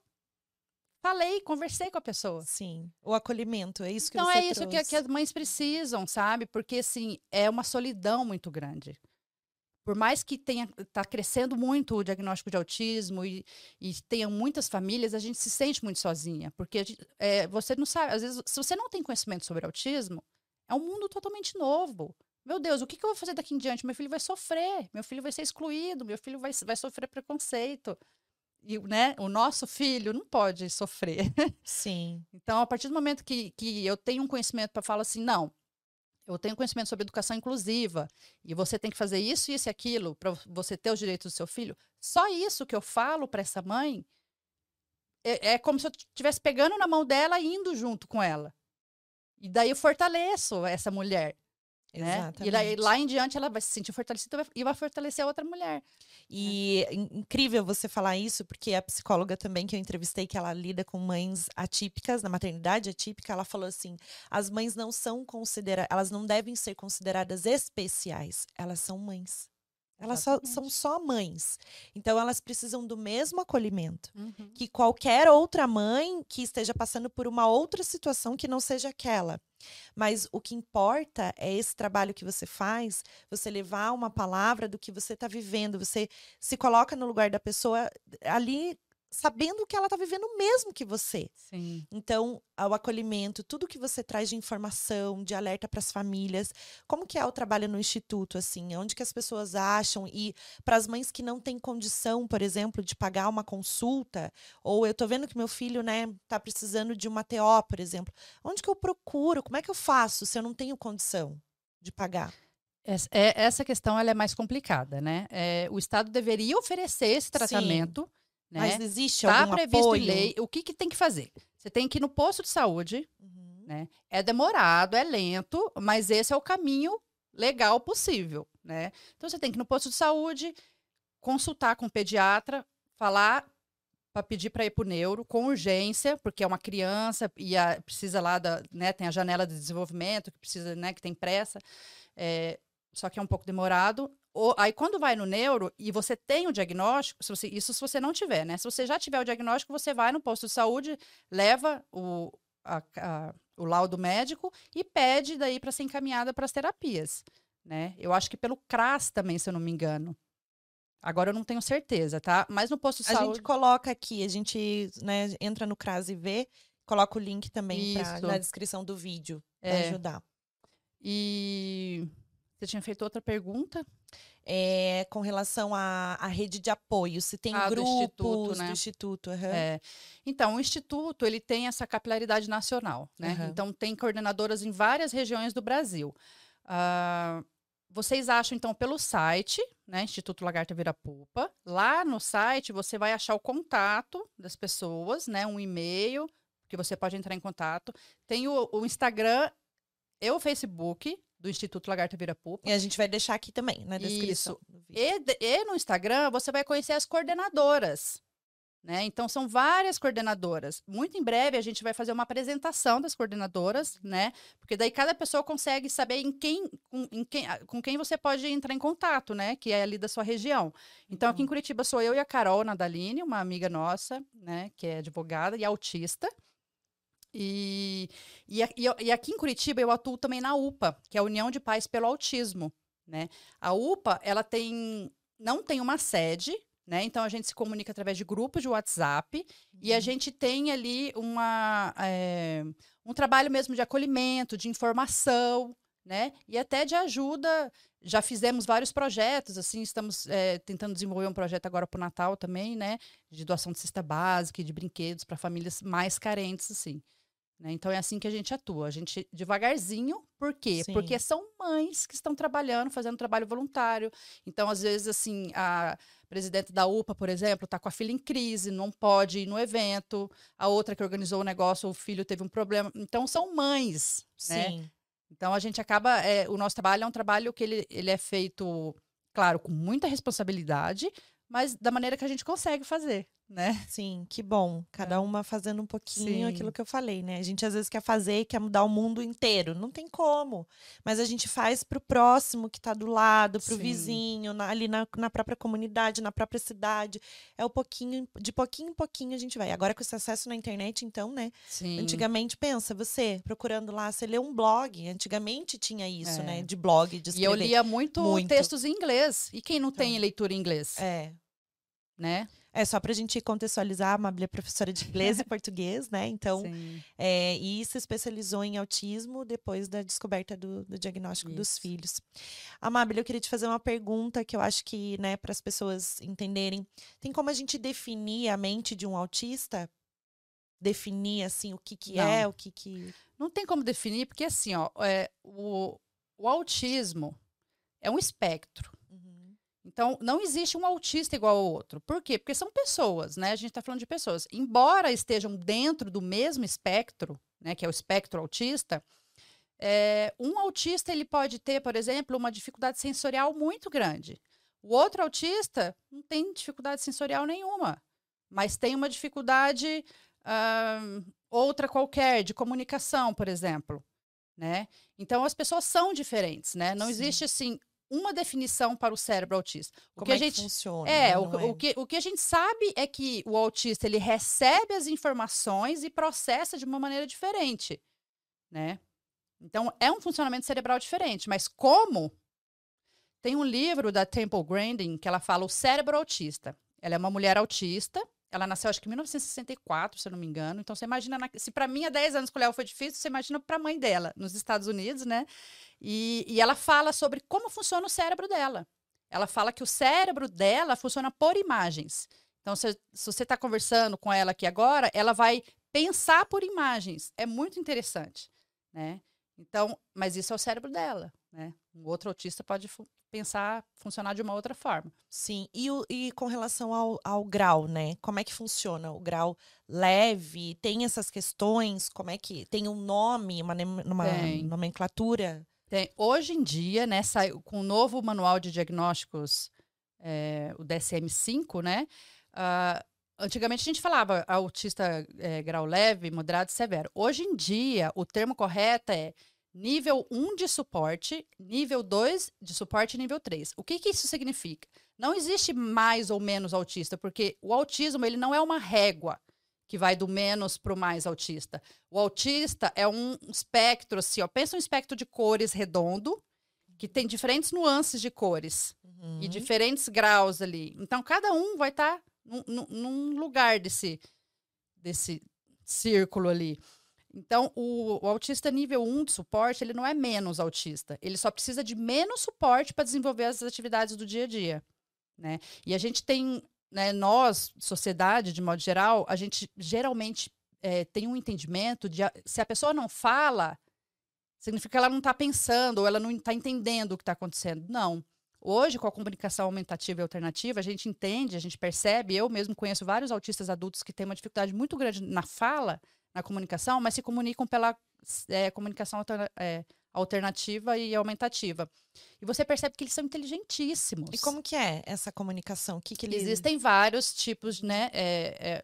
falei, conversei com a pessoa. Sim, o acolhimento, é isso que então, você Então é isso que, que, as mães precisam, sabe? Porque, assim, é uma solidão muito grande. Por mais que tenha está crescendo muito o diagnóstico de autismo e, e tenha muitas famílias, a gente se sente muito sozinha, porque gente, é, você não sabe, às vezes, se você não tem conhecimento sobre autismo, é um mundo totalmente novo. Meu Deus, o que, que eu vou fazer daqui em diante? Meu filho vai sofrer, meu filho vai ser excluído, meu filho vai, vai sofrer preconceito. E né, o nosso filho não pode sofrer. Sim. então, a partir do momento que, que eu tenho um conhecimento para falar assim, não, eu tenho conhecimento sobre educação inclusiva e você tem que fazer isso, isso e aquilo para você ter os direitos do seu filho. Só isso que eu falo para essa mãe é, é, como se eu estivesse pegando na mão dela e indo junto com ela. E daí eu fortaleço essa mulher. Né? E lá, lá, em diante ela vai se sentir fortalecida e vai fortalecer a outra mulher. E é. incrível você falar isso, porque a psicóloga também que eu entrevistei, que ela lida com mães atípicas, na maternidade atípica, ela falou assim: as mães não são consideradas, elas não devem ser consideradas especiais, elas são mães. Elas só, são só mães. Então, elas precisam do mesmo acolhimento uhum. que qualquer outra mãe que esteja passando por uma outra situação que não seja aquela. Mas o que importa é esse trabalho que você faz, você levar uma palavra do que você está vivendo, você se coloca no lugar da pessoa ali sabendo que ela está vivendo o mesmo que você. Sim. Então, o acolhimento, tudo que você traz de informação, de alerta para as famílias, como que é o trabalho no instituto, assim, onde que as pessoas acham e para as mães que não têm condição, por exemplo, de pagar uma consulta, ou eu estou vendo que meu filho, né, tá precisando de uma TO, por exemplo, onde que eu procuro? Como é que eu faço se eu não tenho condição de pagar? Essa questão ela é mais complicada, né? É, o Estado deveria oferecer esse tratamento. Sim né? Mas existe tá algum previsto apoio? em lei. O que, que tem que fazer? Você tem que ir no posto de saúde. Uhum. Né? É demorado, é lento, mas esse é o caminho legal possível. Né? Então você tem que ir no posto de saúde, consultar com o pediatra, falar para pedir para ir para o neuro com urgência, porque é uma criança e a, precisa lá da, né, tem a janela de desenvolvimento que precisa, né, que tem pressa. É, só que é um pouco demorado. Ou, aí, quando vai no neuro e você tem o diagnóstico, se você, isso se você não tiver, né? Se você já tiver o diagnóstico, você vai no posto de saúde, leva o, a, a, o laudo médico e pede daí para ser encaminhada para as terapias, né? Eu acho que pelo CRAS também, se eu não me engano. Agora eu não tenho certeza, tá? Mas no posto de a saúde. A gente coloca aqui, a gente né, entra no CRAS e vê, coloca o link também pra, na descrição do vídeo é. ajudar. E você tinha feito outra pergunta? É, com relação à, à, rede de apoio, se tem ah, grupos do Instituto. Né? Do instituto uhum. é. Então, o Instituto ele tem essa capilaridade nacional. Né? Uhum. Então, tem coordenadoras em várias regiões do Brasil. Uh, vocês acham, então, pelo site, né, Instituto Lagarta Virapupa. Lá no site, você vai achar o contato das pessoas, né, um e-mail, que você pode entrar em contato. Tem o, o Instagram e o Facebook, do Instituto Lagarta Virapupa. E a gente vai deixar aqui também na descrição. E, e, no Instagram você vai conhecer as coordenadoras. Né? Então, são várias coordenadoras. Muito em breve a gente vai fazer uma apresentação das coordenadoras, né? Porque daí cada pessoa consegue saber em quem, com, em quem, com quem você pode entrar em contato, né? Que é ali da sua região. Então, aqui em uhum. Curitiba sou eu e a Carol Nadaline, uma amiga nossa, né? Que é advogada e autista. E, e, e, aqui em Curitiba eu atuo também na UPA, que é a União de Pais pelo Autismo. Né? A UPA, ela tem, não tem uma sede, né? Então a gente se comunica através de grupos de WhatsApp uhum. e a uhum. gente tem ali uma, é, um trabalho mesmo de acolhimento, de informação, né? E até de ajuda. Já fizemos vários projetos, assim, estamos é, tentando desenvolver um projeto agora para o Natal também, né? De doação de cesta básica e de brinquedos para famílias mais carentes, assim. Né? Então é assim que a gente atua. A gente devagarzinho, por quê? Sim. Porque são mães que estão trabalhando, fazendo trabalho voluntário. Então, às vezes, assim, a presidente da UPA, por exemplo, está com a filha em crise, não pode ir no evento. A outra que organizou o negócio, o filho teve um problema. Então, são mães. Né? Sim. Né? Então, a gente acaba. É, o nosso trabalho é um trabalho que ele, ele é feito, claro, com muita responsabilidade, mas da maneira que a gente consegue fazer. Né? Sim, que bom. Cada É. uma fazendo um pouquinho Sim. aquilo que eu falei, né? A gente às vezes quer fazer e quer mudar o mundo inteiro. Não tem como. Mas a gente faz pro próximo que tá do lado, pro Sim. vizinho, na- ali na, na própria comunidade, na própria cidade. É o pouquinho, de pouquinho em pouquinho a gente vai. Agora com esse acesso na internet, então, né? Sim. Antigamente, pensa, você procurando lá, você lê um blog. Antigamente tinha isso, É. né? De blog, de E eu escrever. lia muito, Muito. textos em inglês. E quem não Então. tem leitura em inglês, É. né? É só pra gente contextualizar, a Amabile é professora de inglês e português, né? Então. É, e se especializou em autismo depois da descoberta do, do diagnóstico dos Isso. filhos. Amábile, eu queria te fazer uma pergunta que eu acho que, né, para as pessoas entenderem. Tem como a gente definir a mente de um autista? Definir, assim, o que que é, o que que... Não tem como definir, porque assim, ó, é, o, o autismo é um espectro. Então, não existe um autista igual ao outro. Por quê? Porque são pessoas, né? A gente está falando de pessoas. Embora estejam dentro do mesmo espectro, né, que é o espectro autista, é, um autista ele pode ter, por exemplo, uma dificuldade sensorial muito grande. O outro autista não tem dificuldade sensorial nenhuma, mas tem uma dificuldade ah, outra qualquer de comunicação, por exemplo, né? Então as pessoas são diferentes, né? Não Sim. existe assim uma definição para o cérebro autista. O Como que é a gente que funciona? é, né? o, Não o que, o que a gente sabe é que o autista ele recebe as informações e processa de uma maneira diferente, né? Então é um funcionamento cerebral diferente, mas como tem um livro da Temple Grandin que ela fala o cérebro autista. Ela é uma mulher autista. Ela nasceu acho que em 1964, se eu não me engano. Então você imagina na- se para mim há 10 anos com o Léo foi difícil, você imagina para a mãe dela nos Estados Unidos, né? E, e ela fala sobre como funciona o cérebro dela. Ela fala que o cérebro dela funciona por imagens. Então, se, se você está conversando com ela aqui agora, ela vai pensar por imagens. É muito interessante, né? Então, mas isso é o cérebro dela, né? Um outro autista pode pensar, funcionar de uma outra forma. Sim, e, o- e com relação ao, ao grau, né? Como é que funciona? O grau leve, tem essas questões? Como é que. Tem um nome, uma, uma nomenclatura? Tem, hoje em dia, né, saiu com o novo manual de diagnósticos, é, o DSM-5, né? ah, antigamente a gente falava autista é, grau leve, moderado e severo. Hoje em dia, o termo correto é nível 1 de suporte, nível 2 de suporte e nível 3. O que, que isso significa? Não existe mais ou menos autista, porque o autismo ele não é uma régua que vai do menos para o mais autista. O autista é um espectro, assim, ó. Pensa um espectro de cores redondo, que tem diferentes nuances de cores Uhum. e diferentes graus ali. Então, cada um vai estar num, num- num lugar desse, desse círculo ali. Então, o, o autista nível 1 de suporte, ele não é menos autista. Ele só precisa de menos suporte para desenvolver as atividades do dia a dia. Né? E a gente tem, né, nós, sociedade, de modo geral, a gente geralmente eh, tem um entendimento de se a pessoa não fala, significa que ela não está pensando ou ela não está entendendo o que está acontecendo. Não. Hoje, com a comunicação aumentativa e alternativa, a gente entende, a gente percebe. Eu mesmo conheço vários autistas adultos que têm uma dificuldade muito grande na fala, na comunicação, mas se comunicam pela eh, comunicação alterna- eh, alternativa e aumentativa. E você percebe que eles são inteligentíssimos. E como que é essa comunicação? O que, que eles. Existem vários tipos, né? é, é,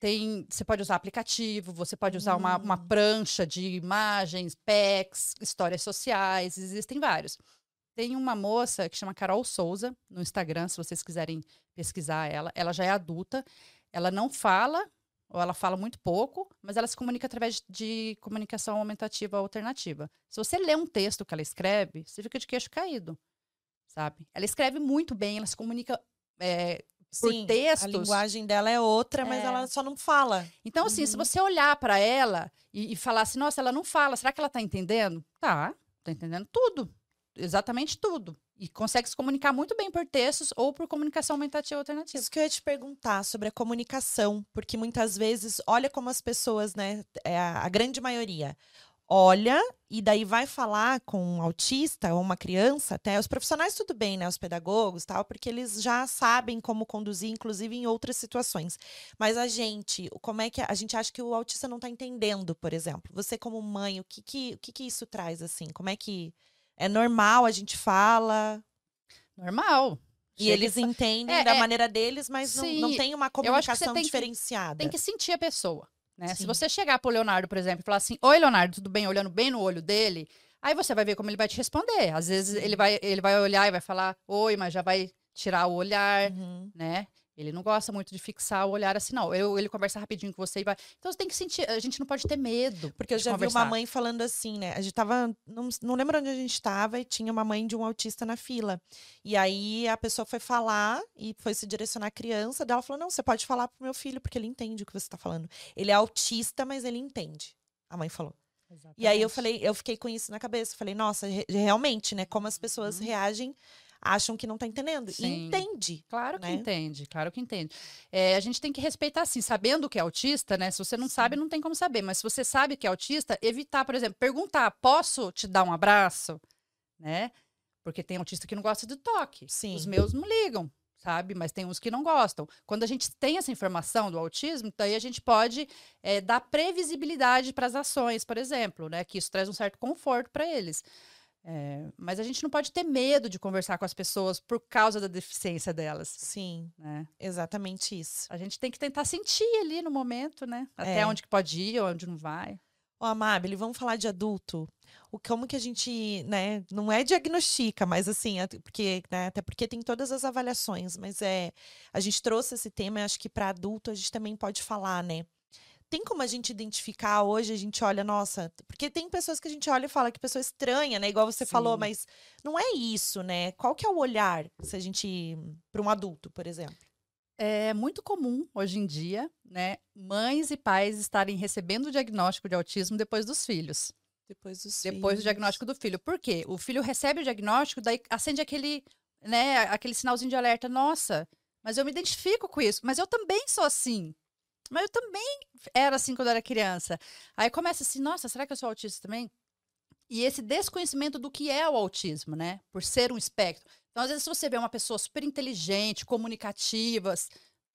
tem, você pode usar aplicativo, você pode usar uma, uma Hum. prancha de imagens, PECs, histórias sociais, existem vários. Tem uma moça que chama Carol Souza no Instagram, se vocês quiserem pesquisar ela. Ela já é adulta, ela não fala, ou ela fala muito pouco, mas ela se comunica através de comunicação aumentativa alternativa. Se você lê um texto que ela escreve, você fica de queixo caído, sabe? Ela escreve muito bem, ela se comunica é, por Sim, textos. A linguagem dela é outra, mas É. ela só não fala. Então, assim, se Uhum. você olhar para ela e, e falar assim, nossa, ela não fala, será que ela tá entendendo? Tá, tá entendendo tudo. Exatamente tudo. E consegue se comunicar muito bem por textos ou por comunicação aumentativa alternativa. Isso que eu ia te perguntar sobre a comunicação, porque muitas vezes, olha como as pessoas, né, é a, grande maioria, olha e daí vai falar com um autista ou uma criança, até os profissionais tudo bem, né, os pedagogos, tal, porque eles já sabem como conduzir, inclusive em outras situações. Mas a gente, como é que a, a gente acha que o autista não está entendendo, por exemplo? Você como mãe, o que que, o que que isso traz assim? Como é que é normal a gente fala? Normal. E eles entendem É, da é. maneira deles, mas não, não tem uma que comunicação tem que- diferenciada. tem que sentir a pessoa. Né? Se você chegar pro Leonardo, por exemplo, e falar assim: Oi, Leonardo, tudo bem? Olhando bem no olho dele, aí você vai ver como ele vai te responder. Às vezes ele vai, ele vai olhar e vai falar Oi, mas já vai tirar o olhar, Uhum. né? Ele não gosta muito de fixar o olhar assim, não. Eu, ele conversa rapidinho com você e vai. Então você tem que sentir. A gente não pode ter medo. Porque eu já vi conversar. uma mãe falando assim, né? A gente tava. Não, não lembro onde a gente tava e tinha uma mãe de um autista na fila. E aí a pessoa foi falar e foi se direcionar à criança. Ela falou: Não, você pode falar pro meu filho, porque ele entende o que você tá falando. Ele é autista, mas ele entende. A mãe falou. E aí eu Exatamente. falei, eu fiquei com isso na cabeça. Falei, nossa, re- realmente, né? Como as pessoas Uhum. reagem, acham que não tá entendendo. E Sim. entende. Claro que né? entende, claro que entende. É, a gente tem que respeitar, assim, sabendo que é autista, né? Se você não sabe, não tem como saber. Mas se você sabe que é autista, evitar, por exemplo, perguntar: posso te dar um abraço? Né? Porque tem autista que não gosta de toque. Sim. Os meus não ligam, sabe? Mas tem uns que não gostam. Quando a gente tem essa informação do autismo, daí a gente pode é, dar previsibilidade para as ações, por exemplo, né? Que isso traz um certo conforto para eles. É, mas a gente não pode ter medo de conversar com as pessoas por causa da deficiência delas, Sim, né? exatamente isso. A gente tem que tentar sentir ali no momento, né? Até É. onde que pode ir, onde não vai. Ó, Amabile, vamos falar de adulto. O como que a gente, né, não é diagnostica, mas assim, até porque, né, até porque tem todas as avaliações, mas é, a gente trouxe esse tema, acho que para adulto a gente também pode falar, né? Tem como a gente identificar hoje, a gente olha, nossa, porque tem pessoas que a gente olha e fala que pessoa estranha, né? Igual você falou, Sim. mas não é isso, né? Qual que é o olhar se a gente para um adulto, por exemplo? É muito comum hoje em dia, né? Mães e pais estarem recebendo o diagnóstico de autismo depois dos filhos. Depois dos Depois do diagnóstico do filho. Por quê? O filho recebe o diagnóstico, daí acende aquele, né, aquele sinalzinho de alerta. Nossa, mas eu me identifico com isso. Mas eu também sou assim. Mas eu também era assim quando eu era criança. Aí começa assim, nossa, será que eu sou autista também? E esse desconhecimento do que é o autismo, né? Por ser um espectro. Então, às vezes, se você vê uma pessoa super inteligente, comunicativa,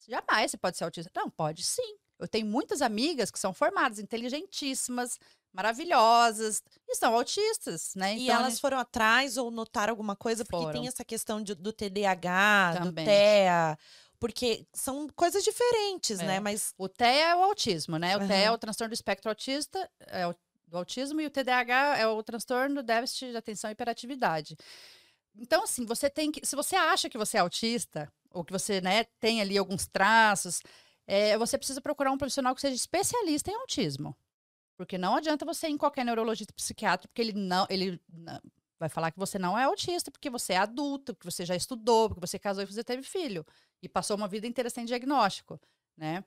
jamais você pode ser autista. Não, pode sim. Eu tenho muitas amigas que são formadas, inteligentíssimas, maravilhosas, e são autistas, né? E Então, a elas gente- foram atrás ou notaram alguma coisa? Porque Foram. tem essa questão de- do TDAH, Também. do TEA, porque são coisas diferentes, É. né? Mas O TEA é o autismo, né? O TEA é o transtorno do espectro autista, é o, do autismo, e o TDAH é o transtorno do déficit de atenção e hiperatividade. Então, assim, você tem que. Se você acha que você é autista, ou que você né, tem ali alguns traços, é, você precisa procurar um profissional que seja especialista em autismo. Porque não adianta você ir em qualquer neurologista psiquiatra, porque ele não. Ele não- vai falar que você não é autista, porque você é adulto, porque você já estudou, porque você casou e você teve filho. E passou uma vida inteira sem diagnóstico, né?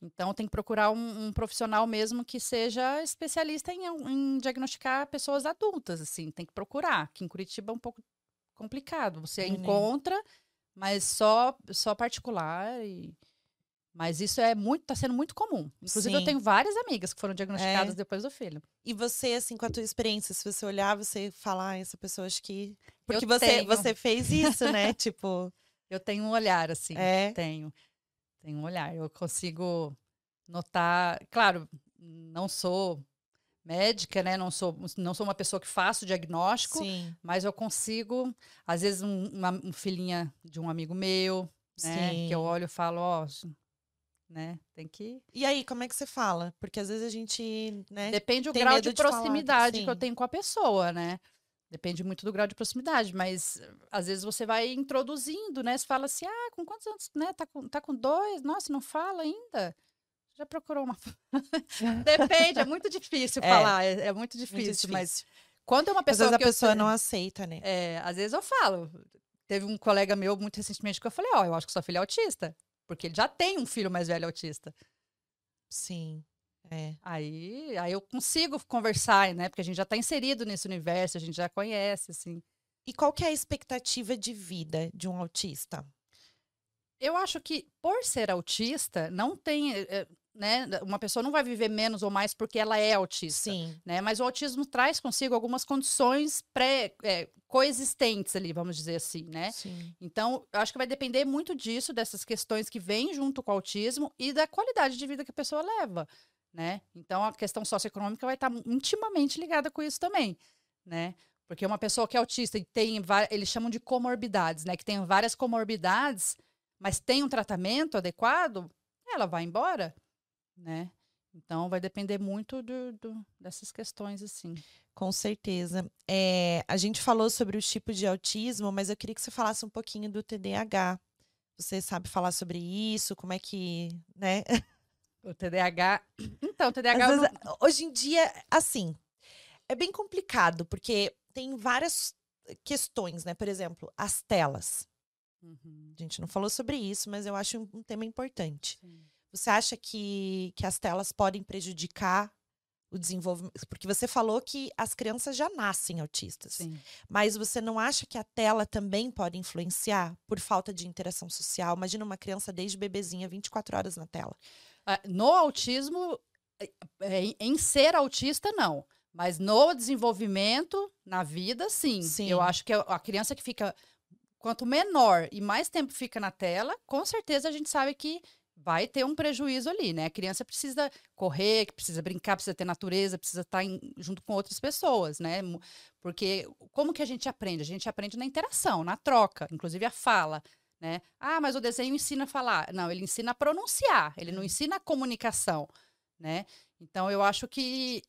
Então tem que procurar um, um profissional mesmo que seja especialista em, em diagnosticar pessoas adultas, assim, tem que procurar. Que em Curitiba é um pouco complicado. Você né? encontra, mas só só particular e mas isso é muito, tá sendo muito comum. Inclusive, eu Sim. tenho várias amigas que foram diagnosticadas É. depois do filho. e você, assim, com a tua experiência, se você olhar, você falar, ah, essa pessoa acho que. Porque Eu você, tenho. você fez isso, né? tipo, Eu tenho um olhar, assim. é. Tenho. Tenho um olhar. Eu consigo notar. Claro, não sou médica, né? Não sou, não sou uma pessoa que faço diagnóstico, Sim. mas eu consigo, às vezes, um, uma um filhinha de um amigo meu, né? Sim. Que eu olho e falo, ó, né? Tem que. E aí, como é que você fala? Porque às vezes a gente, né? Depende do grau de de falar, proximidade que eu tenho com a pessoa, né? Depende muito do grau de proximidade, mas eh, às vezes você vai introduzindo, né? Você fala assim, ah, com quantos anos, né? Tá com, tá com dois? Nossa, não fala ainda? Já procurou uma... Depende, é muito difícil É. falar, é, é muito Muito difícil, mas difícil. quando é uma Às pessoa vezes a que eu pessoa sei- não aceita, né? é, às vezes eu falo. Teve um colega meu muito recentemente que eu falei, ó, eu acho que sua filha é autista, porque ele já tem um filho mais velho autista. Sim. É. Aí, aí eu consigo conversar, né? Porque a gente já está inserido nesse universo, a gente já conhece, assim. E qual que é a expectativa de vida de um autista? Eu acho que por ser autista, não tem, eh, eh, né? Uma pessoa não vai viver menos ou mais porque ela é autista. Sim. Né? Mas o autismo traz consigo algumas condições pré, eh, coexistentes ali, vamos dizer assim, né? Sim. Então, eu acho que vai depender muito disso, dessas questões que vêm junto com o autismo e da qualidade de vida que a pessoa leva, né? Então, a questão socioeconômica vai estar intimamente ligada com isso também, né? Porque uma pessoa que é autista e tem, eles chamam de comorbidades, né? Que tem várias comorbidades, mas tem um tratamento adequado, ela vai embora, né? Então vai depender muito do, do, dessas questões, assim. Com certeza. É, a gente falou sobre os tipos de autismo, mas eu queria que você falasse um pouquinho do TDAH. Você sabe falar sobre isso? Como é que, né? O TDAH. Então, o TDAH. Vezes, não... Hoje em dia, assim, é bem complicado, porque tem várias questões, né? Por exemplo, as telas. Uhum. A gente não falou sobre isso, mas eu acho um, tema importante. Sim. Você acha que, que as telas podem prejudicar o desenvolvimento? Porque você falou que as crianças já nascem autistas. Sim. Mas você não acha que a tela também pode influenciar por falta de interação social? Imagina uma criança desde bebezinha 24 horas na tela. Uh, no autismo, é, é, em ser autista, não. Mas no desenvolvimento, na vida, sim. sim. Eu acho que a criança que fica. Quanto menor e mais tempo fica na tela, com certeza a gente sabe que vai ter um prejuízo ali, né? A criança precisa correr, precisa brincar, precisa ter natureza, precisa estar em, junto com outras pessoas, né? Porque como que a gente aprende? A gente aprende na interação, na troca, inclusive a fala, né? Ah, mas o desenho ensina a falar. Não, ele ensina a pronunciar, ele não uhum. ensina a comunicação, né? Então eu acho que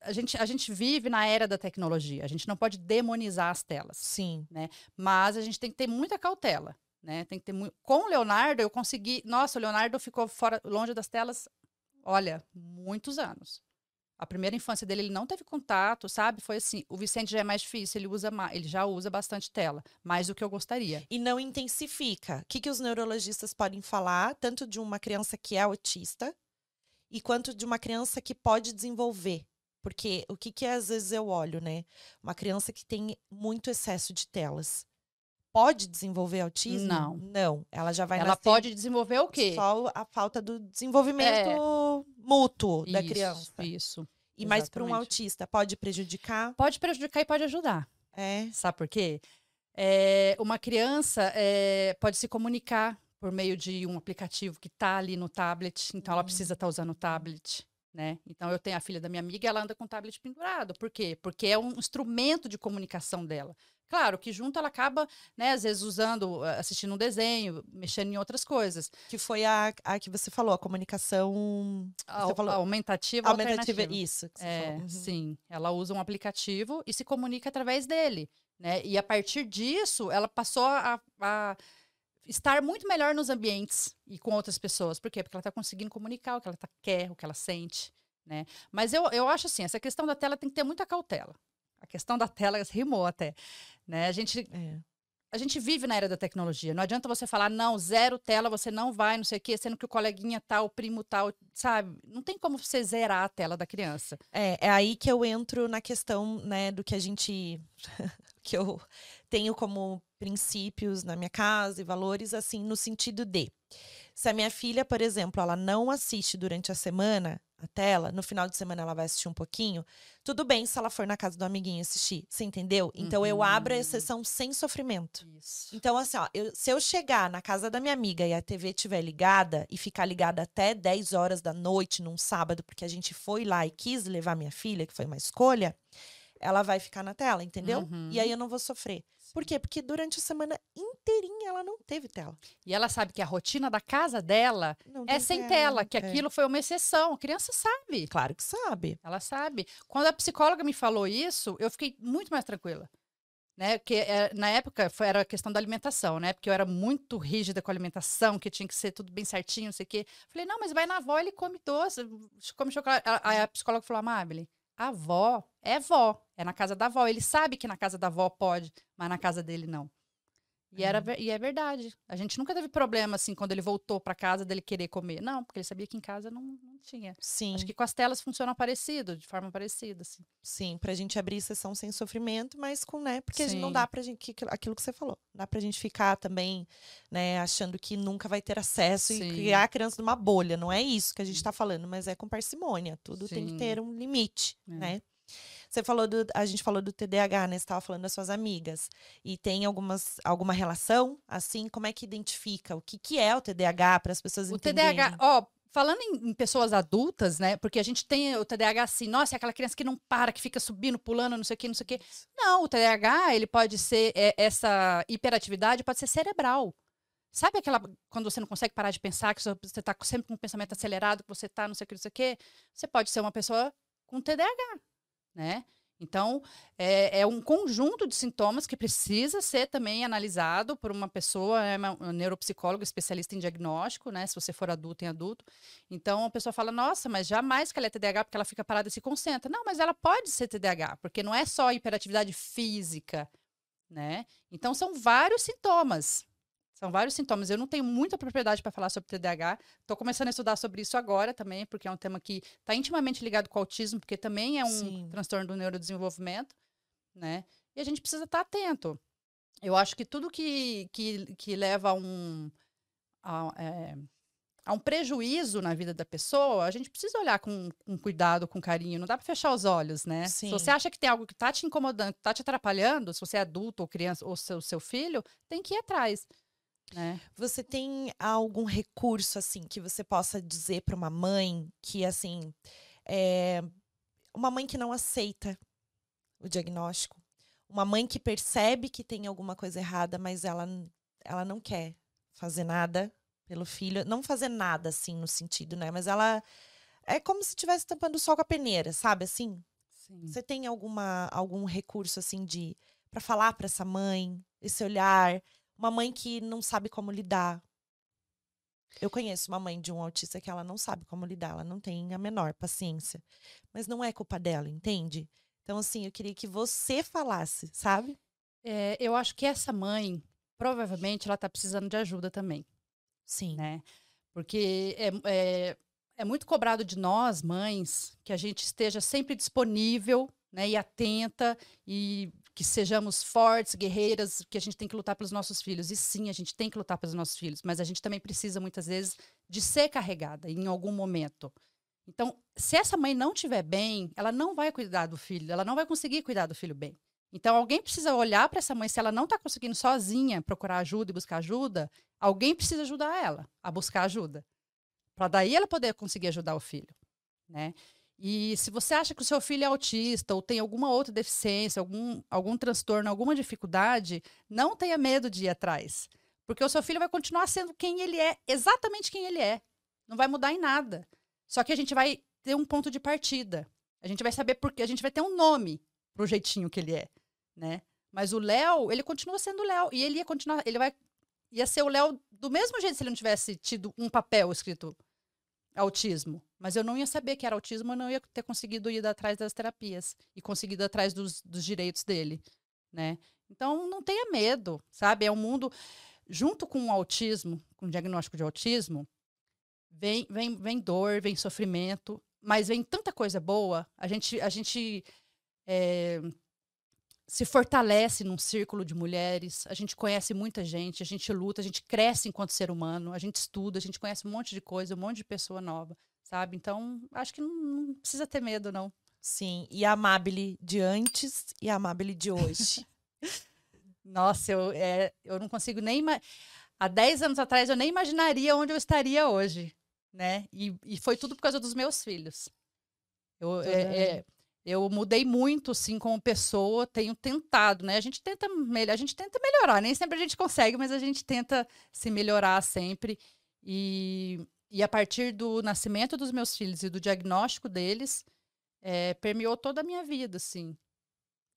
a gente, a gente vive na era da tecnologia, a gente não pode demonizar as telas. Sim. Né? Mas a gente tem que ter muita cautela né? Tem que ter muito... Com o Leonardo, eu consegui. Nossa, o Leonardo ficou fora, longe das telas, olha, muitos anos. A primeira infância dele, ele não teve contato, sabe? Foi assim. O Vicente já é mais difícil, ele usa ele já usa bastante tela, mais do que eu gostaria. E não intensifica. O que, que os neurologistas podem falar, tanto de uma criança que é autista, e quanto de uma criança que pode desenvolver? Porque o que, que às vezes eu olho, né? Uma criança que tem muito excesso de telas pode desenvolver autismo? Não. Não. Ela já vai Ela pode desenvolver o quê? Só a falta do desenvolvimento é. mútuo isso, da criança. Isso. E mais para um autista, pode prejudicar? Pode prejudicar e pode ajudar. É. Sabe por quê? É, uma criança é, pode se comunicar por meio de um aplicativo que está ali no tablet, então ela precisa estar tá usando o tablet. Né? Então eu tenho a filha da minha amiga, ela anda com o tablet pendurado. Por quê? Porque é um instrumento de comunicação dela. Claro que junto ela acaba, né, às vezes usando, eh, assistindo um desenho, mexendo em outras coisas. Que foi a, a que você falou, a comunicação você falou, aumentativa, aumentativa isso. é, uhum. sim. Ela usa um aplicativo e se comunica através dele, né? E a partir disso, ela passou a, a estar muito melhor nos ambientes e com outras pessoas. Por quê? Porque ela está conseguindo comunicar o que ela tá, quer, o que ela sente, né? Mas eu, eu acho assim, essa questão da tela tem que ter muita cautela. A questão da tela rimou até. Né? A gente. É. A gente vive na era da tecnologia. Não adianta você falar, não, zero tela, você não vai, não sei o quê, sendo que o coleguinha tal, o primo tal, sabe? Não tem como você zerar a tela da criança. É, é aí que eu entro na questão, né, do que a gente. que eu tenho como princípios na minha casa e valores, assim, no sentido de. Se a minha filha, por exemplo, ela não assiste durante a semana, a tela, no final de semana ela vai assistir um pouquinho, tudo bem se ela for na casa do amiguinho assistir, você entendeu? Então uhum. eu abro a uhum. exceção sem sofrimento. Isso. Então, assim, ó, eu, se eu chegar na casa da minha amiga e a TV estiver ligada e ficar ligada até 10 horas da noite num sábado, porque a gente foi lá e quis levar minha filha, que foi uma escolha, ela vai ficar na tela, entendeu? Uhum. E aí eu não vou sofrer. Por quê? Porque durante a semana inteirinha ela não teve tela. E ela sabe que a rotina da casa dela não é sem tela, tela que é. aquilo foi uma exceção. A criança sabe. Claro que sabe. Ela sabe. Quando a psicóloga me falou isso, eu fiquei muito mais tranquila. Né, porque é, na época foi, era a questão da alimentação, né? Porque eu era muito rígida com a alimentação, que tinha que ser tudo bem certinho, não sei o quê. Falei, não, mas vai na avó, ele come doce, come chocolate. Aí a psicóloga falou, Amabile, a avó é vó, é na casa da avó. Ele sabe que na casa da avó pode, mas na casa dele não. E, era, uhum. e é verdade. A gente nunca teve problema, assim, quando ele voltou para casa dele querer comer. Não, porque ele sabia que em casa não, não tinha. Sim. Acho que com as telas funciona parecido, de forma parecida, assim. Sim, pra gente abrir sessão sem sofrimento, mas com, né? Porque a gente não dá pra gente, que, aquilo que você falou, dá pra gente ficar também, né, achando que nunca vai ter acesso Sim. e criar a criança numa bolha. Não é isso que a gente tá falando, mas é com parcimônia. Tudo Sim. tem que ter um limite, é. né? Você falou do, a gente falou do TDAH, né? Você estava falando das suas amigas. E tem algumas, alguma relação, assim? Como é que identifica? O que, que é o TDAH para as pessoas o entenderem? O TDAH, ó, falando em, em, pessoas adultas, né? Porque a gente tem o TDAH assim, nossa, é aquela criança que não para, que fica subindo, pulando, não sei o que, não sei o que. Não, o TDAH, ele pode ser, é, essa hiperatividade pode ser cerebral. Sabe aquela, quando você não consegue parar de pensar, que você está sempre com o pensamento acelerado, que você está não sei o que, não sei o que, você pode ser uma pessoa com TDAH, né? Então, é, é, um conjunto de sintomas que precisa ser também analisado por uma pessoa, é uma, neuropsicólogo especialista em diagnóstico, né? Se você for adulto em adulto. Então, a pessoa fala, nossa, mas jamais que ela é TDAH porque ela fica parada e se concentra. Não, mas ela pode ser TDAH, porque não é só hiperatividade física, né? Então, são vários sintomas. São vários sintomas. Eu não tenho muita propriedade para falar sobre TDAH. Estou começando a estudar sobre isso agora também, porque é um tema que está intimamente ligado com o autismo, porque também é um Sim. transtorno do neurodesenvolvimento, né? E a gente precisa estar tá atento. Eu acho que tudo que, que, que leva a um, a, é, a, um prejuízo na vida da pessoa, a gente precisa olhar com, com cuidado, com carinho. Não dá para fechar os olhos, né? Sim. Se você acha que tem algo que está te incomodando, que está te atrapalhando, se você é adulto ou criança ou seu, seu filho, tem que ir atrás. É. Você tem algum recurso assim que você possa dizer para uma mãe que assim é uma mãe que não aceita o diagnóstico, uma mãe que percebe que tem alguma coisa errada, mas ela ela não quer fazer nada pelo filho, não fazer nada assim no sentido, né? Mas ela é como se estivesse tampando o sol com a peneira, sabe assim? Sim. Você tem alguma algum recurso assim de para falar para essa mãe, esse olhar uma mãe que não sabe como lidar. Eu conheço uma mãe de um autista que ela não sabe como lidar, ela não tem a menor paciência. Mas não é culpa dela, entende? Então, assim, eu queria que você falasse, sabe? É, eu acho que essa mãe, provavelmente, ela tá precisando de ajuda também. Sim. Né? Porque é, é, é muito cobrado de nós, mães, que a gente esteja sempre disponível né, e atenta e que sejamos fortes, guerreiras, que a gente tem que lutar pelos nossos filhos. E sim, a gente tem que lutar pelos nossos filhos, mas a gente também precisa muitas vezes de ser carregada em algum momento. Então, se essa mãe não estiver bem, ela não vai cuidar do filho, ela não vai conseguir cuidar do filho bem. Então, alguém precisa olhar para essa mãe, se ela não está conseguindo sozinha procurar ajuda e buscar ajuda, alguém precisa ajudar ela a buscar ajuda. Para daí ela poder conseguir ajudar o filho, né? E se você acha que o seu filho é autista ou tem alguma outra deficiência, algum, algum transtorno, alguma dificuldade, não tenha medo de ir atrás. Porque o seu filho vai continuar sendo quem ele é, exatamente quem ele é. Não vai mudar em nada. Só que a gente vai ter um ponto de partida. A gente vai saber porque a gente vai ter um nome pro jeitinho que ele é, né? Mas o Léo, ele continua sendo Léo e ele ia continuar, ele vai ia ser o Léo do mesmo jeito se ele não tivesse tido um papel escrito autismo. Mas eu não ia saber que era autismo, eu não ia ter conseguido ir atrás das terapias e conseguido atrás dos, dos direitos dele, né? Então, não tenha medo, sabe? É um mundo... Junto com o autismo, com o diagnóstico de autismo, vem, vem, vem dor, vem sofrimento, mas vem tanta coisa boa. A gente, a gente é, se fortalece num círculo de mulheres, a gente conhece muita gente, a gente luta, a gente cresce enquanto ser humano, a gente estuda, a gente conhece um monte de coisa, um monte de pessoa nova, sabe? Então, acho que não, não precisa ter medo, não. Sim, e a Amabile de antes e a Amabile de hoje. Nossa, eu, é, eu não consigo nem. Há 10 anos atrás eu nem imaginaria onde eu estaria hoje, né? E, e foi tudo por causa dos meus filhos. Eu, é, é, eu mudei muito, sim, como pessoa, tenho tentado, né? A gente tenta, a gente tenta melhorar, nem sempre a gente consegue, mas a gente tenta se melhorar sempre. E, e a partir do nascimento dos meus filhos e do diagnóstico deles, é, permeou toda a minha vida, assim.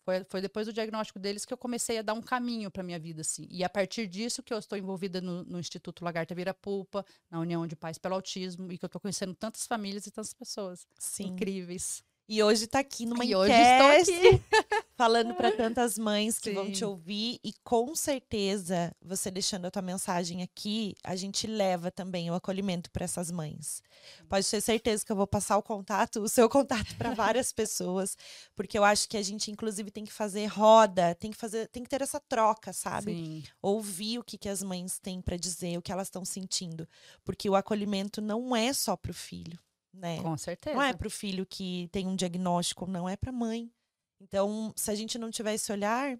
Foi, foi depois do diagnóstico deles que eu comecei a dar um caminho para minha vida, assim. E a partir disso que eu estou envolvida no, no Instituto Lagarta Vira Pulpa, na União de Pais pelo Autismo, e que eu estou conhecendo tantas famílias e tantas pessoas Sim. incríveis. E hoje está aqui numa e hoje estou aqui. falando para tantas mães que Sim. vão te ouvir e com certeza você deixando a tua mensagem aqui, a gente leva também o acolhimento para essas mães. Pode ter certeza que eu vou passar o contato, o seu contato para várias pessoas, porque eu acho que a gente inclusive tem que fazer roda, tem que fazer, tem que ter essa troca, sabe? Sim. Ouvir o que que as mães têm para dizer, o que elas estão sentindo, porque o acolhimento não é só para o filho né? Com certeza. Não é para o filho que tem um diagnóstico, não é para a mãe. Então, se a gente não tiver esse olhar,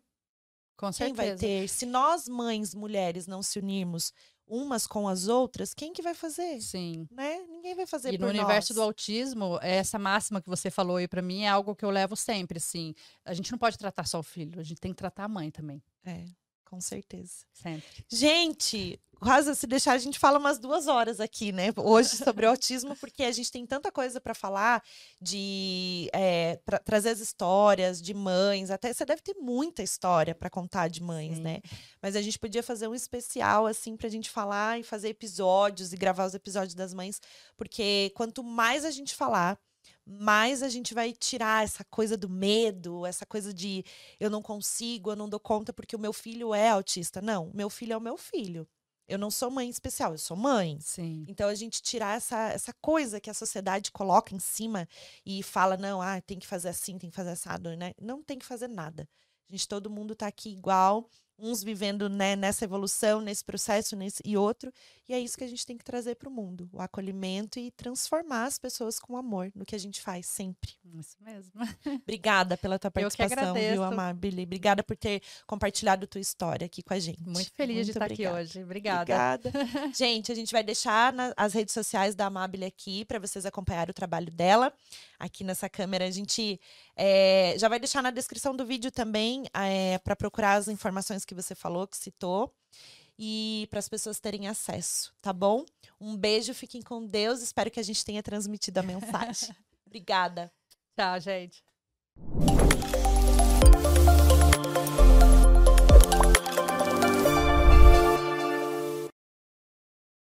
com quem vai ter? Se nós mães, mulheres, não se unirmos, umas com as outras, quem que vai fazer? Sim. Né? Ninguém vai fazer E por no universo do autismo, essa máxima que você falou aí pra mim é algo que eu levo sempre, assim. A gente não pode tratar só o filho, a gente tem que tratar a mãe também, É, com certeza. sempre. Gente, quase se deixar, a gente fala umas duas horas aqui, né? Hoje sobre o autismo, porque a gente tem tanta coisa para falar de é, pra- trazer as histórias de mães. Até você deve ter muita história para contar de mães, Sim. né? Mas a gente podia fazer um especial, assim, pra gente falar e fazer episódios e gravar os episódios das mães, porque quanto mais a gente falar, mais a gente vai tirar essa coisa do medo, essa coisa de eu não consigo, eu não dou conta porque o meu filho é autista. Não, meu filho é o meu filho. Eu não sou mãe especial, eu sou mãe. Sim. Então a gente tirar essa, essa coisa que a sociedade coloca em cima e fala, não, ah, tem que fazer assim, tem que fazer assado, né? Não tem que fazer nada. A gente, todo mundo tá aqui igual, uns vivendo né, nessa evolução, nesse processo, nesse e outro. E é isso que a gente tem que trazer para o mundo: o acolhimento e transformar as pessoas com amor no que a gente faz sempre. Isso mesmo. Obrigada pela tua participação, viu. Amabile? Obrigada por ter compartilhado tua história aqui com a gente. Muito feliz de Muito estar obrigada. aqui hoje. Obrigada. Obrigada. gente, a gente vai deixar na- as redes sociais da Amabile aqui para vocês acompanharem o trabalho dela. Aqui nessa câmera a gente é, já vai deixar na descrição do vídeo também para procurar as informações que você falou, que citou. E para as pessoas terem acesso, tá bom? Um beijo, fiquem com Deus. Espero que a gente tenha transmitido a mensagem. Obrigada. Tchau, gente.